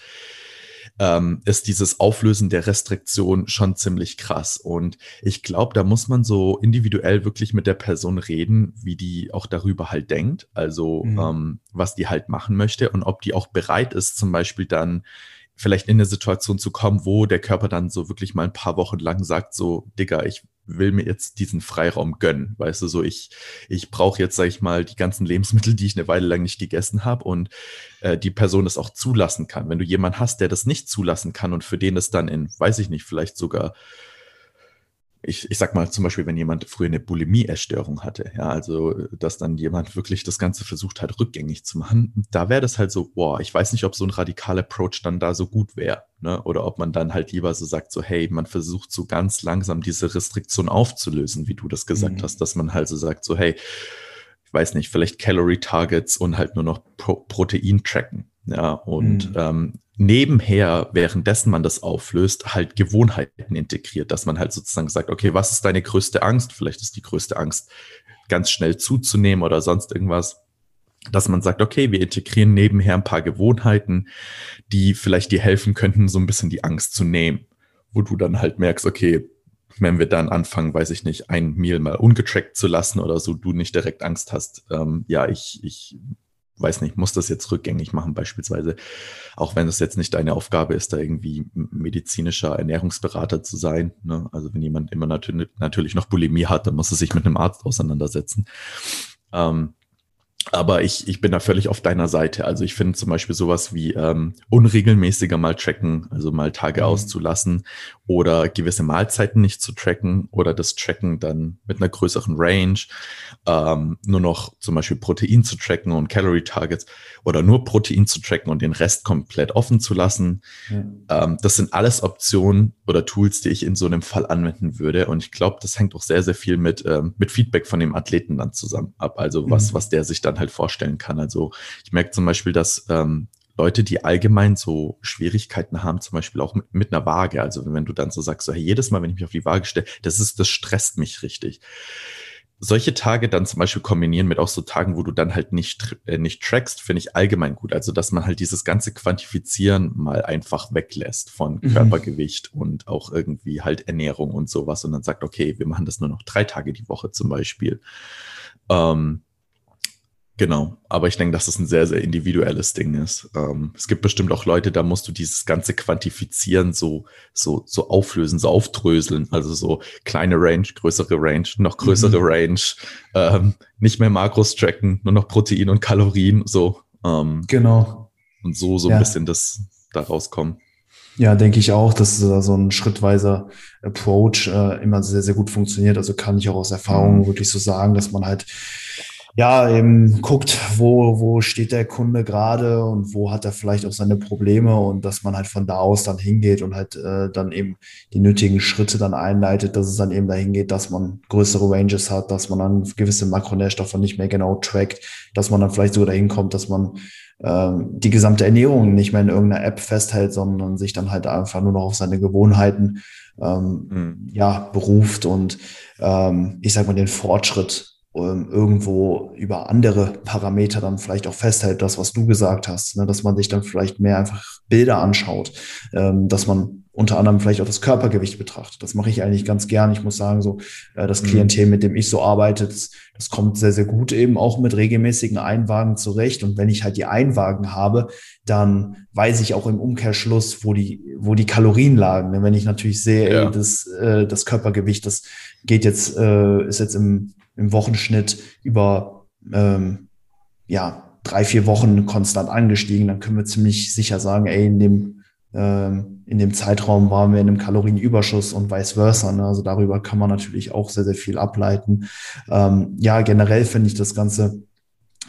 ähm, ist dieses Auflösen der Restriktion schon ziemlich krass. Und ich glaube, da muss man so individuell wirklich mit der Person reden, wie die auch darüber halt denkt, also mhm. ähm, was die halt machen möchte und ob die auch bereit ist, zum Beispiel dann vielleicht in eine Situation zu kommen, wo der Körper dann so wirklich mal ein paar Wochen lang sagt, so, Digga, ich will mir jetzt diesen Freiraum gönnen. Weißt du, so ich, ich brauche jetzt, sag ich mal, die ganzen Lebensmittel, die ich eine Weile lang nicht gegessen habe und äh, die Person das auch zulassen kann. Wenn du jemanden hast, der das nicht zulassen kann und für den es dann in, weiß ich nicht, vielleicht sogar ich, ich sag mal zum Beispiel, wenn jemand früher eine Bulimie-Essstörung hatte, ja, also dass dann jemand wirklich das Ganze versucht hat, rückgängig zu machen, da wäre das halt so, boah, ich weiß nicht, ob so ein radikaler Approach dann da so gut wäre, ne? Oder ob man dann halt lieber so sagt, so, hey, man versucht so ganz langsam diese Restriktion aufzulösen, wie du das gesagt mhm. hast, dass man halt so sagt, so, hey, ich weiß nicht, vielleicht Calorie Targets und halt nur noch Pro Protein tracken. Ja, und mhm. ähm, nebenher, währenddessen man das auflöst, halt Gewohnheiten integriert, dass man halt sozusagen sagt, okay, was ist deine größte Angst? Vielleicht ist die größte Angst, ganz schnell zuzunehmen oder sonst irgendwas. Dass man sagt, okay, wir integrieren nebenher ein paar Gewohnheiten, die vielleicht dir helfen könnten, so ein bisschen die Angst zu nehmen. Wo du dann halt merkst, okay, wenn wir dann anfangen, weiß ich nicht, ein Meal mal ungetrackt zu lassen oder so, du nicht direkt Angst hast, ähm, ja, ich, ich weiß nicht, muss das jetzt rückgängig machen beispielsweise, auch wenn es jetzt nicht deine Aufgabe ist, da irgendwie medizinischer Ernährungsberater zu sein. Ne? Also wenn jemand immer natürlich, noch Bulimie hat, dann muss er sich mit einem Arzt auseinandersetzen. Ähm, aber ich, ich bin da völlig auf deiner Seite. Also ich finde zum Beispiel sowas wie ähm, unregelmäßiger mal tracken, also mal Tage mhm. auszulassen oder gewisse Mahlzeiten nicht zu tracken oder das Tracken dann mit einer größeren Range, ähm, nur noch zum Beispiel Protein zu tracken und Calorie Targets oder nur Protein zu tracken und den Rest komplett offen zu lassen. Mhm. Ähm, das sind alles Optionen oder Tools, die ich in so einem Fall anwenden würde. Und ich glaube, das hängt auch sehr, sehr viel mit, ähm, mit Feedback von dem Athleten dann zusammen ab. Also was, mhm. was der sich dann halt vorstellen kann. Also ich merke zum Beispiel, dass ähm, Leute, die allgemein so Schwierigkeiten haben, zum Beispiel auch mit, mit einer Waage. Also wenn du dann so sagst, so, hey, jedes Mal, wenn ich mich auf die Waage stelle, das ist, das stresst mich richtig. Solche Tage dann zum Beispiel kombinieren mit auch so Tagen, wo du dann halt nicht, äh, nicht trackst, finde ich allgemein gut. Also, dass man halt dieses ganze Quantifizieren mal einfach weglässt von mhm. Körpergewicht und auch irgendwie halt Ernährung und sowas und dann sagt, okay, wir machen das nur noch drei Tage die Woche zum Beispiel. Ähm, Genau, aber ich denke, dass es ein sehr, sehr individuelles Ding ist. Ähm, es gibt bestimmt auch Leute, da musst du dieses ganze Quantifizieren so, so, so auflösen, so aufdröseln. Also so kleine Range, größere Range, noch größere mhm. Range, ähm, nicht mehr Makros tracken, nur noch Protein und Kalorien, so. Ähm, genau. Und so, so ja. ein bisschen das, da rauskommen. Ja, denke ich auch, dass so ein schrittweiser Approach äh, immer sehr, sehr gut funktioniert. Also kann ich auch aus Erfahrung mhm. wirklich so sagen, dass man halt ja, eben guckt, wo, wo steht der Kunde gerade und wo hat er vielleicht auch seine Probleme und dass man halt von da aus dann hingeht und halt äh, dann eben die nötigen Schritte dann einleitet, dass es dann eben dahin geht, dass man größere Ranges hat, dass man dann gewisse Makronährstoffe nicht mehr genau trackt, dass man dann vielleicht sogar dahin kommt, dass man ähm, die gesamte Ernährung nicht mehr in irgendeiner App festhält, sondern sich dann halt einfach nur noch auf seine Gewohnheiten ähm, mhm. ja, beruft und ähm, ich sag mal den Fortschritt ähm, irgendwo über andere Parameter dann vielleicht auch festhält, das, was du gesagt hast, ne, dass man sich dann vielleicht mehr einfach Bilder anschaut, ähm, dass man unter anderem vielleicht auch das Körpergewicht betrachtet. Das mache ich eigentlich ganz gern. Ich muss sagen, so äh, das mhm. Klientel, mit dem ich so arbeite, das, das kommt sehr, sehr gut eben auch mit regelmäßigen Einwagen zurecht. Und wenn ich halt die Einwagen habe, dann weiß ich auch im Umkehrschluss, wo die, wo die Kalorien lagen. Denn wenn ich natürlich sehe, ja. ey, das, äh, das Körpergewicht, das geht jetzt, äh, ist jetzt im im Wochenschnitt über ähm, ja, drei, vier Wochen konstant angestiegen, dann können wir ziemlich sicher sagen, ey, in dem, ähm, in dem Zeitraum waren wir in einem Kalorienüberschuss und vice versa. Ne? Also darüber kann man natürlich auch sehr, sehr viel ableiten. Ähm, ja, generell finde ich das ganze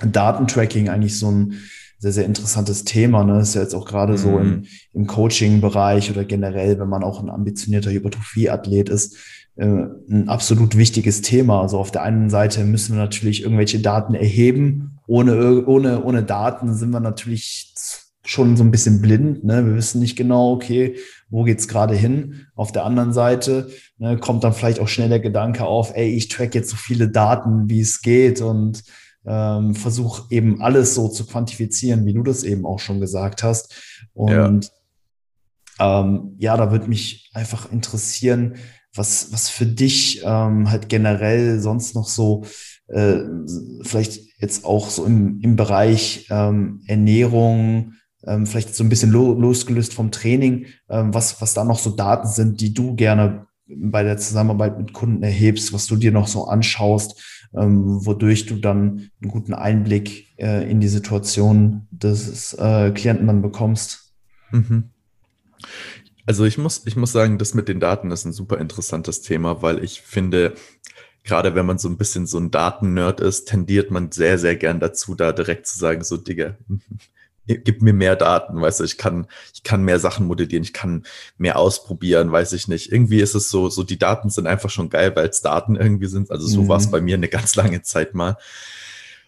Datentracking eigentlich so ein sehr, sehr interessantes Thema. Ne? Ist ja jetzt auch gerade mhm. so im, im Coaching-Bereich oder generell, wenn man auch ein ambitionierter Hypertrophie-Athlet ist, ein absolut wichtiges Thema. Also auf der einen Seite müssen wir natürlich irgendwelche Daten erheben. Ohne, ohne, ohne Daten sind wir natürlich schon so ein bisschen blind. Ne? Wir wissen nicht genau, okay, wo geht's gerade hin? Auf der anderen Seite ne, kommt dann vielleicht auch schnell der Gedanke auf, ey, ich track jetzt so viele Daten, wie es geht und ähm, versuche eben alles so zu quantifizieren, wie du das eben auch schon gesagt hast. Und ja, ähm, ja da würde mich einfach interessieren, was, was für dich ähm, halt generell sonst noch so, äh, vielleicht jetzt auch so im, im Bereich ähm, Ernährung, ähm, vielleicht so ein bisschen lo losgelöst vom Training, ähm, was, was da noch so Daten sind, die du gerne bei der Zusammenarbeit mit Kunden erhebst, was du dir noch so anschaust, ähm, wodurch du dann einen guten Einblick äh, in die Situation des äh, Klienten dann bekommst. Mhm. Also ich muss, ich muss sagen, das mit den Daten ist ein super interessantes Thema, weil ich finde, gerade wenn man so ein bisschen so ein Daten-Nerd ist, tendiert man sehr, sehr gern dazu, da direkt zu sagen, so Digga, (laughs) gib mir mehr Daten, weißt du, ich kann, ich kann mehr Sachen modellieren, ich kann mehr ausprobieren, weiß ich nicht. Irgendwie ist es so, so die Daten sind einfach schon geil, weil es Daten irgendwie sind. Also so mhm. war es bei mir eine ganz lange Zeit mal.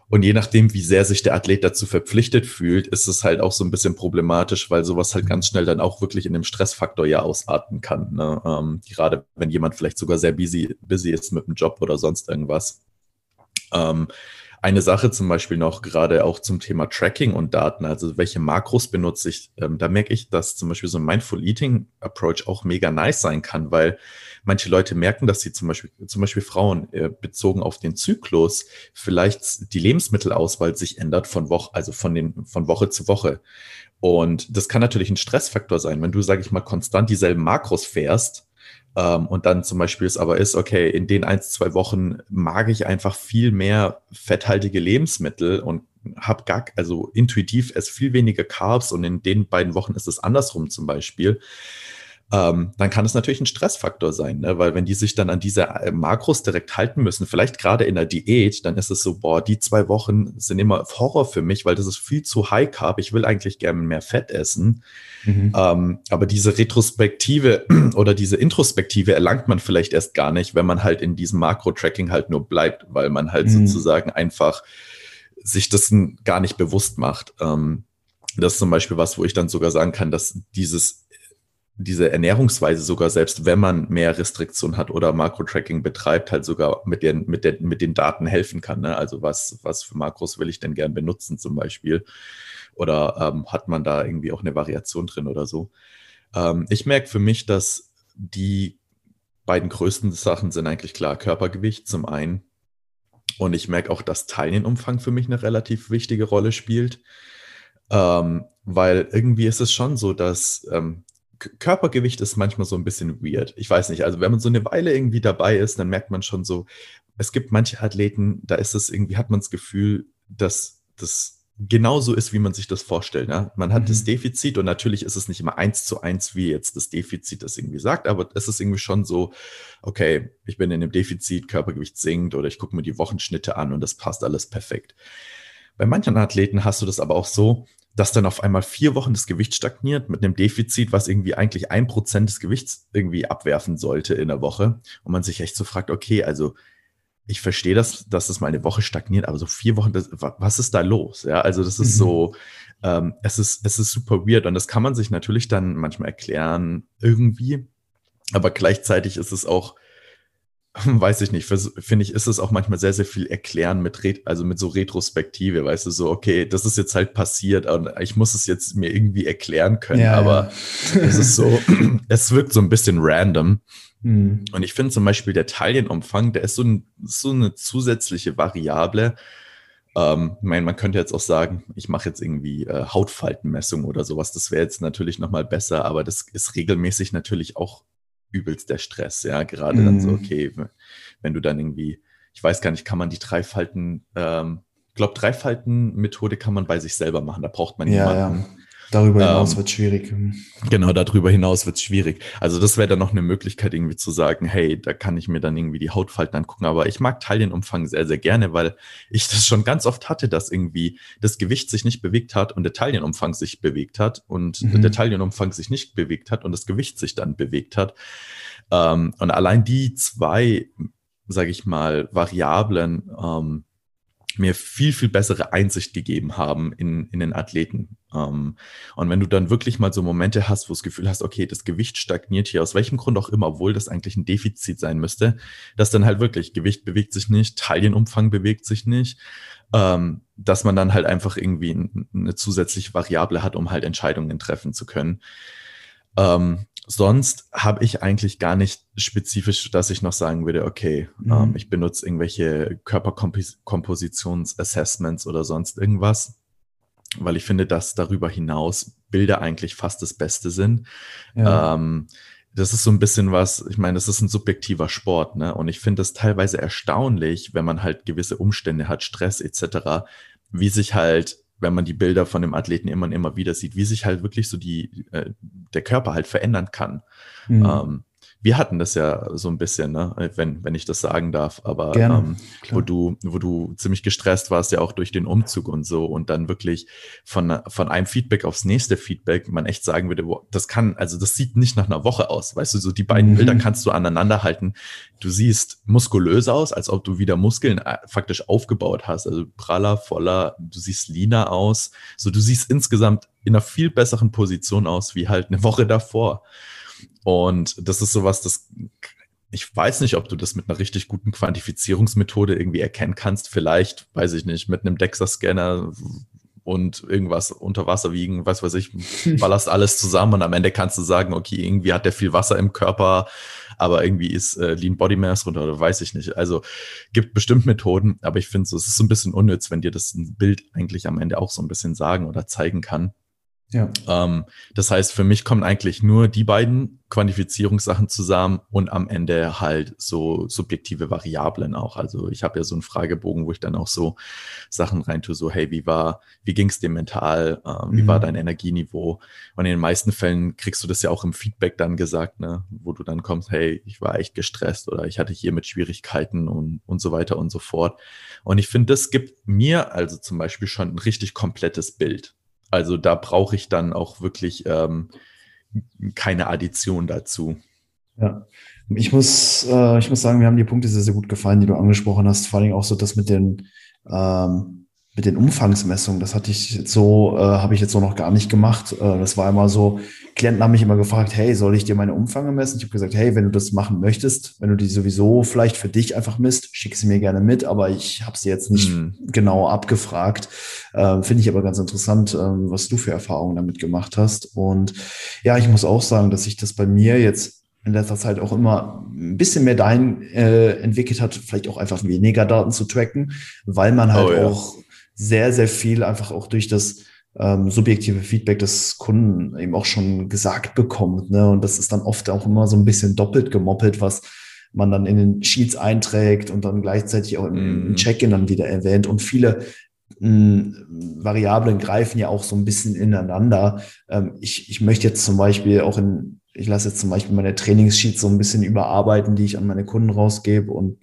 Und je nachdem, wie sehr sich der Athlet dazu verpflichtet fühlt, ist es halt auch so ein bisschen problematisch, weil sowas halt ganz schnell dann auch wirklich in dem Stressfaktor ja ausarten kann. Ne? Ähm, gerade wenn jemand vielleicht sogar sehr busy, busy ist mit dem Job oder sonst irgendwas. Ähm, eine Sache zum Beispiel noch gerade auch zum Thema Tracking und Daten, also welche Makros benutze ich, ähm, da merke ich, dass zum Beispiel so ein Mindful Eating Approach auch mega nice sein kann, weil manche Leute merken, dass sie zum Beispiel, zum Beispiel Frauen äh, bezogen auf den Zyklus vielleicht die Lebensmittelauswahl sich ändert von Woche, also von den, von Woche zu Woche. Und das kann natürlich ein Stressfaktor sein, wenn du, sage ich mal, konstant dieselben Makros fährst ähm, und dann zum Beispiel es aber ist, okay, in den ein, zwei Wochen mag ich einfach viel mehr fetthaltige Lebensmittel und habe gar, also intuitiv esse viel weniger Carbs und in den beiden Wochen ist es andersrum zum Beispiel ähm, dann kann es natürlich ein Stressfaktor sein, ne? weil wenn die sich dann an diese äh, Makros direkt halten müssen, vielleicht gerade in der Diät, dann ist es so, boah, die zwei Wochen sind immer Horror für mich, weil das ist viel zu high carb. Ich will eigentlich gerne mehr Fett essen. Mhm. Ähm, aber diese Retrospektive (clears throat) oder diese Introspektive erlangt man vielleicht erst gar nicht, wenn man halt in diesem Makro-Tracking halt nur bleibt, weil man halt mhm. sozusagen einfach sich das gar nicht bewusst macht. Ähm, das ist zum Beispiel was, wo ich dann sogar sagen kann, dass dieses diese Ernährungsweise sogar, selbst wenn man mehr Restriktion hat oder Makro-Tracking betreibt, halt sogar mit den, mit, den, mit den Daten helfen kann. Ne? Also was, was für Makros will ich denn gern benutzen zum Beispiel? Oder ähm, hat man da irgendwie auch eine Variation drin oder so? Ähm, ich merke für mich, dass die beiden größten Sachen sind eigentlich klar Körpergewicht zum einen. Und ich merke auch, dass Teilnehmenumfang für mich eine relativ wichtige Rolle spielt. Ähm, weil irgendwie ist es schon so, dass ähm, Körpergewicht ist manchmal so ein bisschen weird. Ich weiß nicht, also wenn man so eine Weile irgendwie dabei ist, dann merkt man schon so, es gibt manche Athleten, da ist es irgendwie, hat man das Gefühl, dass das genauso ist, wie man sich das vorstellt. Ja? Man hat mhm. das Defizit und natürlich ist es nicht immer eins zu eins, wie jetzt das Defizit das irgendwie sagt, aber es ist irgendwie schon so, okay, ich bin in dem Defizit, Körpergewicht sinkt oder ich gucke mir die Wochenschnitte an und das passt alles perfekt. Bei manchen Athleten hast du das aber auch so, dass dann auf einmal vier Wochen das Gewicht stagniert mit einem Defizit, was irgendwie eigentlich ein Prozent des Gewichts irgendwie abwerfen sollte in der Woche und man sich echt so fragt, okay, also ich verstehe das, dass es mal eine Woche stagniert, aber so vier Wochen, das, was ist da los? Ja, also das ist mhm. so, ähm, es ist, es ist super weird und das kann man sich natürlich dann manchmal erklären irgendwie, aber gleichzeitig ist es auch, (laughs) weiß ich nicht, finde ich, ist es auch manchmal sehr, sehr viel erklären mit, also mit so Retrospektive, weißt du, so, okay, das ist jetzt halt passiert und ich muss es jetzt mir irgendwie erklären können, ja, aber ja. es ist so, (clears throat) es wirkt so ein bisschen random. Mhm. Und ich finde zum Beispiel der Taillenumfang, der ist so, ein, so eine zusätzliche Variable. Ähm, ich meine, man könnte jetzt auch sagen, ich mache jetzt irgendwie äh, Hautfaltenmessung oder sowas. Das wäre jetzt natürlich nochmal besser, aber das ist regelmäßig natürlich auch übelst der Stress. Ja, gerade mhm. dann so, mhm. okay, wenn du dann irgendwie, ich weiß gar nicht, kann man die Dreifalten, ähm, ich glaube, Dreifalten-Methode kann man bei sich selber machen. Da braucht man ja, jemanden. Ja Darüber hinaus ähm, wird schwierig. Genau, darüber hinaus wird es schwierig. Also das wäre dann noch eine Möglichkeit, irgendwie zu sagen, hey, da kann ich mir dann irgendwie die Hautfalten angucken. Aber ich mag Taillenumfang sehr, sehr gerne, weil ich das schon ganz oft hatte, dass irgendwie das Gewicht sich nicht bewegt hat und der Taillenumfang sich bewegt hat und mhm. der Taillenumfang sich nicht bewegt hat und das Gewicht sich dann bewegt hat. Ähm, und allein die zwei, sage ich mal, Variablen, ähm, mir viel, viel bessere Einsicht gegeben haben in, in den Athleten. Ähm, und wenn du dann wirklich mal so Momente hast, wo das Gefühl hast, okay, das Gewicht stagniert hier, aus welchem Grund auch immer, obwohl das eigentlich ein Defizit sein müsste, dass dann halt wirklich Gewicht bewegt sich nicht, Taillenumfang bewegt sich nicht, ähm, dass man dann halt einfach irgendwie eine zusätzliche Variable hat, um halt Entscheidungen treffen zu können. Ähm, sonst habe ich eigentlich gar nicht spezifisch, dass ich noch sagen würde, okay, mhm. ähm, ich benutze irgendwelche Körperkompositions-Assessments oder sonst irgendwas, weil ich finde, dass darüber hinaus Bilder eigentlich fast das Beste sind. Ja. Ähm, das ist so ein bisschen was, ich meine, das ist ein subjektiver Sport, ne? Und ich finde es teilweise erstaunlich, wenn man halt gewisse Umstände hat, Stress etc., wie sich halt wenn man die Bilder von dem Athleten immer und immer wieder sieht, wie sich halt wirklich so die, äh, der Körper halt verändern kann. Mhm. Ähm, wir hatten das ja so ein bisschen, ne? wenn, wenn ich das sagen darf, aber Gerne, ähm, wo du, wo du ziemlich gestresst warst, ja auch durch den Umzug und so und dann wirklich von, von einem Feedback aufs nächste Feedback man echt sagen würde, das kann, also das sieht nicht nach einer Woche aus, weißt du, so die beiden mhm. Bilder kannst du aneinander halten. Du siehst muskulös aus, als ob du wieder Muskeln äh, faktisch aufgebaut hast, also praller, voller, du siehst leaner aus, so du siehst insgesamt in einer viel besseren Position aus, wie halt eine Woche davor. Und das ist sowas, das ich weiß nicht, ob du das mit einer richtig guten Quantifizierungsmethode irgendwie erkennen kannst. Vielleicht, weiß ich nicht, mit einem DEXA-Scanner und irgendwas unter Wasser wiegen, was weiß ich, ballerst alles zusammen und am Ende kannst du sagen, okay, irgendwie hat der viel Wasser im Körper, aber irgendwie ist äh, Lean Body Mass runter oder weiß ich nicht. Also gibt bestimmt Methoden, aber ich finde so, es ist so ein bisschen unnütz, wenn dir das ein Bild eigentlich am Ende auch so ein bisschen sagen oder zeigen kann. Ja. Ähm, das heißt, für mich kommen eigentlich nur die beiden Quantifizierungssachen zusammen und am Ende halt so subjektive Variablen auch. Also ich habe ja so einen Fragebogen, wo ich dann auch so Sachen reintue, so hey, wie war, wie ging es dir mental, ähm, wie mhm. war dein Energieniveau? Und in den meisten Fällen kriegst du das ja auch im Feedback dann gesagt, ne, wo du dann kommst, hey, ich war echt gestresst oder ich hatte hier mit Schwierigkeiten und, und so weiter und so fort. Und ich finde, das gibt mir also zum Beispiel schon ein richtig komplettes Bild. Also da brauche ich dann auch wirklich ähm, keine Addition dazu. Ja, ich muss, äh, ich muss sagen, mir haben die Punkte sehr, sehr gut gefallen, die du angesprochen hast. Vor allem auch so das mit den, ähm, mit den Umfangsmessungen, das hatte ich jetzt so, äh, habe ich jetzt so noch gar nicht gemacht. Äh, das war immer so, Klienten haben mich immer gefragt, hey, soll ich dir meine Umfänge messen? Ich habe gesagt, hey, wenn du das machen möchtest, wenn du die sowieso vielleicht für dich einfach misst, schick sie mir gerne mit, aber ich habe sie jetzt nicht mhm. genau abgefragt. Äh, Finde ich aber ganz interessant, äh, was du für Erfahrungen damit gemacht hast. Und ja, ich muss auch sagen, dass sich das bei mir jetzt in letzter Zeit auch immer ein bisschen mehr dahin äh, entwickelt hat, vielleicht auch einfach weniger Daten zu tracken, weil man halt oh, ja. auch sehr, sehr viel einfach auch durch das ähm, subjektive Feedback des Kunden eben auch schon gesagt bekommt. Ne? Und das ist dann oft auch immer so ein bisschen doppelt gemoppelt, was man dann in den Sheets einträgt und dann gleichzeitig auch im, im mhm. Check-in dann wieder erwähnt. Und viele Variablen greifen ja auch so ein bisschen ineinander. Ähm, ich, ich möchte jetzt zum Beispiel auch in, ich lasse jetzt zum Beispiel meine Trainingssheets so ein bisschen überarbeiten, die ich an meine Kunden rausgebe und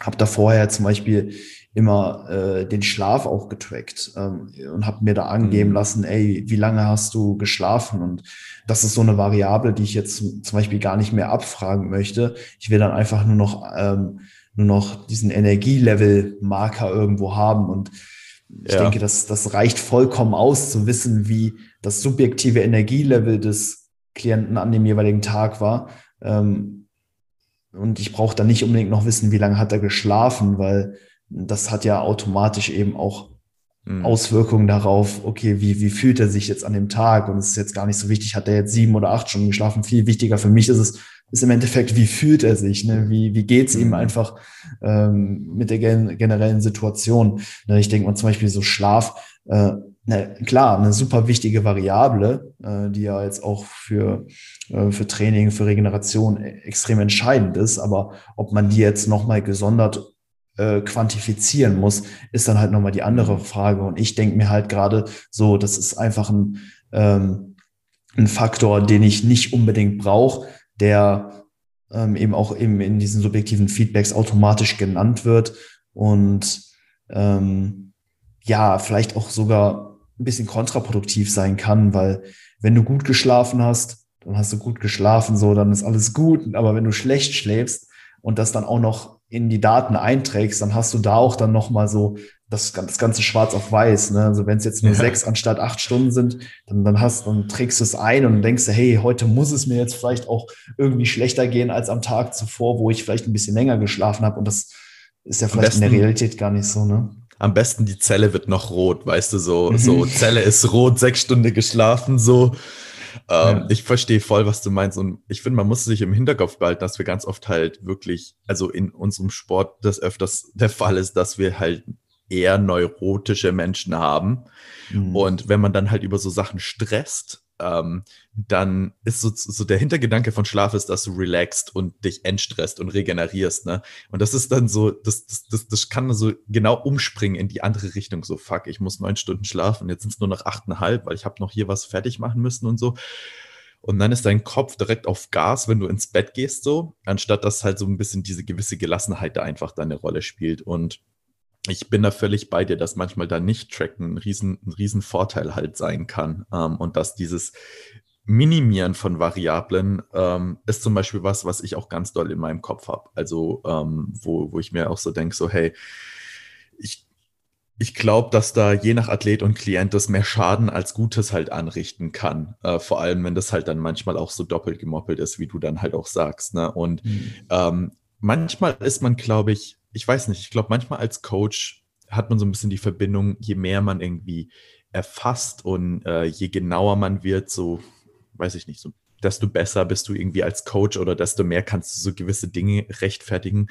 habe da vorher zum Beispiel immer äh, den Schlaf auch getrackt ähm, und habe mir da angeben mhm. lassen, ey, wie lange hast du geschlafen? Und das ist so eine Variable, die ich jetzt zum, Beispiel gar nicht mehr abfragen möchte. Ich will dann einfach nur noch ähm, nur noch diesen Energielevel-Marker irgendwo haben und ich ja. denke, das, das reicht vollkommen aus, zu wissen, wie das subjektive Energielevel des Klienten an dem jeweiligen Tag war. Ähm, und ich brauche da nicht unbedingt noch wissen, wie lange hat er geschlafen, weil das hat ja automatisch eben auch mhm. Auswirkungen darauf, okay, wie, wie fühlt er sich jetzt an dem Tag? Und es ist jetzt gar nicht so wichtig, hat er jetzt sieben oder acht Stunden geschlafen. Viel wichtiger für mich ist es, ist im Endeffekt, wie fühlt er sich, ne? wie, wie geht's ihm mhm. einfach ähm, mit der gen generellen Situation. Ne? Ich denke mal zum Beispiel so Schlaf, äh, ne, klar, eine super wichtige Variable, äh, die ja jetzt auch für, äh, für Training, für Regeneration e-, extrem entscheidend ist, aber ob man die jetzt nochmal gesondert äh, quantifizieren muss, ist dann halt nochmal die andere mhm. Frage. Und ich denke mir halt gerade so, das ist einfach ein, ähm, ein Faktor, den ich nicht unbedingt brauche der ähm, eben auch eben in diesen subjektiven Feedbacks automatisch genannt wird und ähm, ja, vielleicht auch sogar ein bisschen kontraproduktiv sein kann, weil wenn du gut geschlafen hast, dann hast du gut geschlafen, so, dann ist alles gut. Aber wenn du schlecht schläfst und das dann auch noch in die Daten einträgst, dann hast du da auch dann nochmal so das, das Ganze schwarz auf weiß. Ne? Also wenn es jetzt nur ja. sechs anstatt acht Stunden sind, dann, dann hast dann trägst du es ein und denkst du, hey, heute muss es mir jetzt vielleicht auch irgendwie schlechter gehen als am Tag zuvor, wo ich vielleicht ein bisschen länger geschlafen habe. Und das ist ja vielleicht besten, in der Realität gar nicht so, ne? Am besten die Zelle wird noch rot, weißt du, so, mhm. so Zelle ist rot, sechs Stunden geschlafen, so. Ähm, ja. Ich verstehe voll, was du meinst. Und ich finde, man muss sich im Hinterkopf behalten, dass wir ganz oft halt wirklich, also in unserem Sport das öfters der Fall ist, dass wir halt eher neurotische Menschen haben. Mhm. Und wenn man dann halt über so Sachen stresst, ähm, dann ist so, so der Hintergedanke von Schlaf ist, dass du relaxst und dich entstresst und regenerierst, ne? Und das ist dann so, das, das, das, das kann so genau umspringen in die andere Richtung. So, fuck, ich muss neun Stunden schlafen, jetzt sind es nur noch achteinhalb, weil ich habe noch hier was fertig machen müssen und so. Und dann ist dein Kopf direkt auf Gas, wenn du ins Bett gehst, so, anstatt dass halt so ein bisschen diese gewisse Gelassenheit da einfach deine Rolle spielt. Und ich bin da völlig bei dir, dass manchmal da nicht tracken ein riesen, ein riesen Vorteil halt sein kann. Ähm, und dass dieses Minimieren von Variablen ähm, ist zum Beispiel was, was ich auch ganz doll in meinem Kopf habe. Also, ähm, wo, wo ich mir auch so denke, so, hey, ich, ich glaube, dass da je nach Athlet und Klient das mehr Schaden als Gutes halt anrichten kann. Äh, vor allem, wenn das halt dann manchmal auch so doppelt gemoppelt ist, wie du dann halt auch sagst. Ne? Und mhm. ähm, manchmal ist man, glaube ich, ich weiß nicht, ich glaube, manchmal als Coach hat man so ein bisschen die Verbindung, je mehr man irgendwie erfasst und äh, je genauer man wird, so, weiß ich nicht, so, desto besser bist du irgendwie als Coach oder desto mehr kannst du so gewisse Dinge rechtfertigen.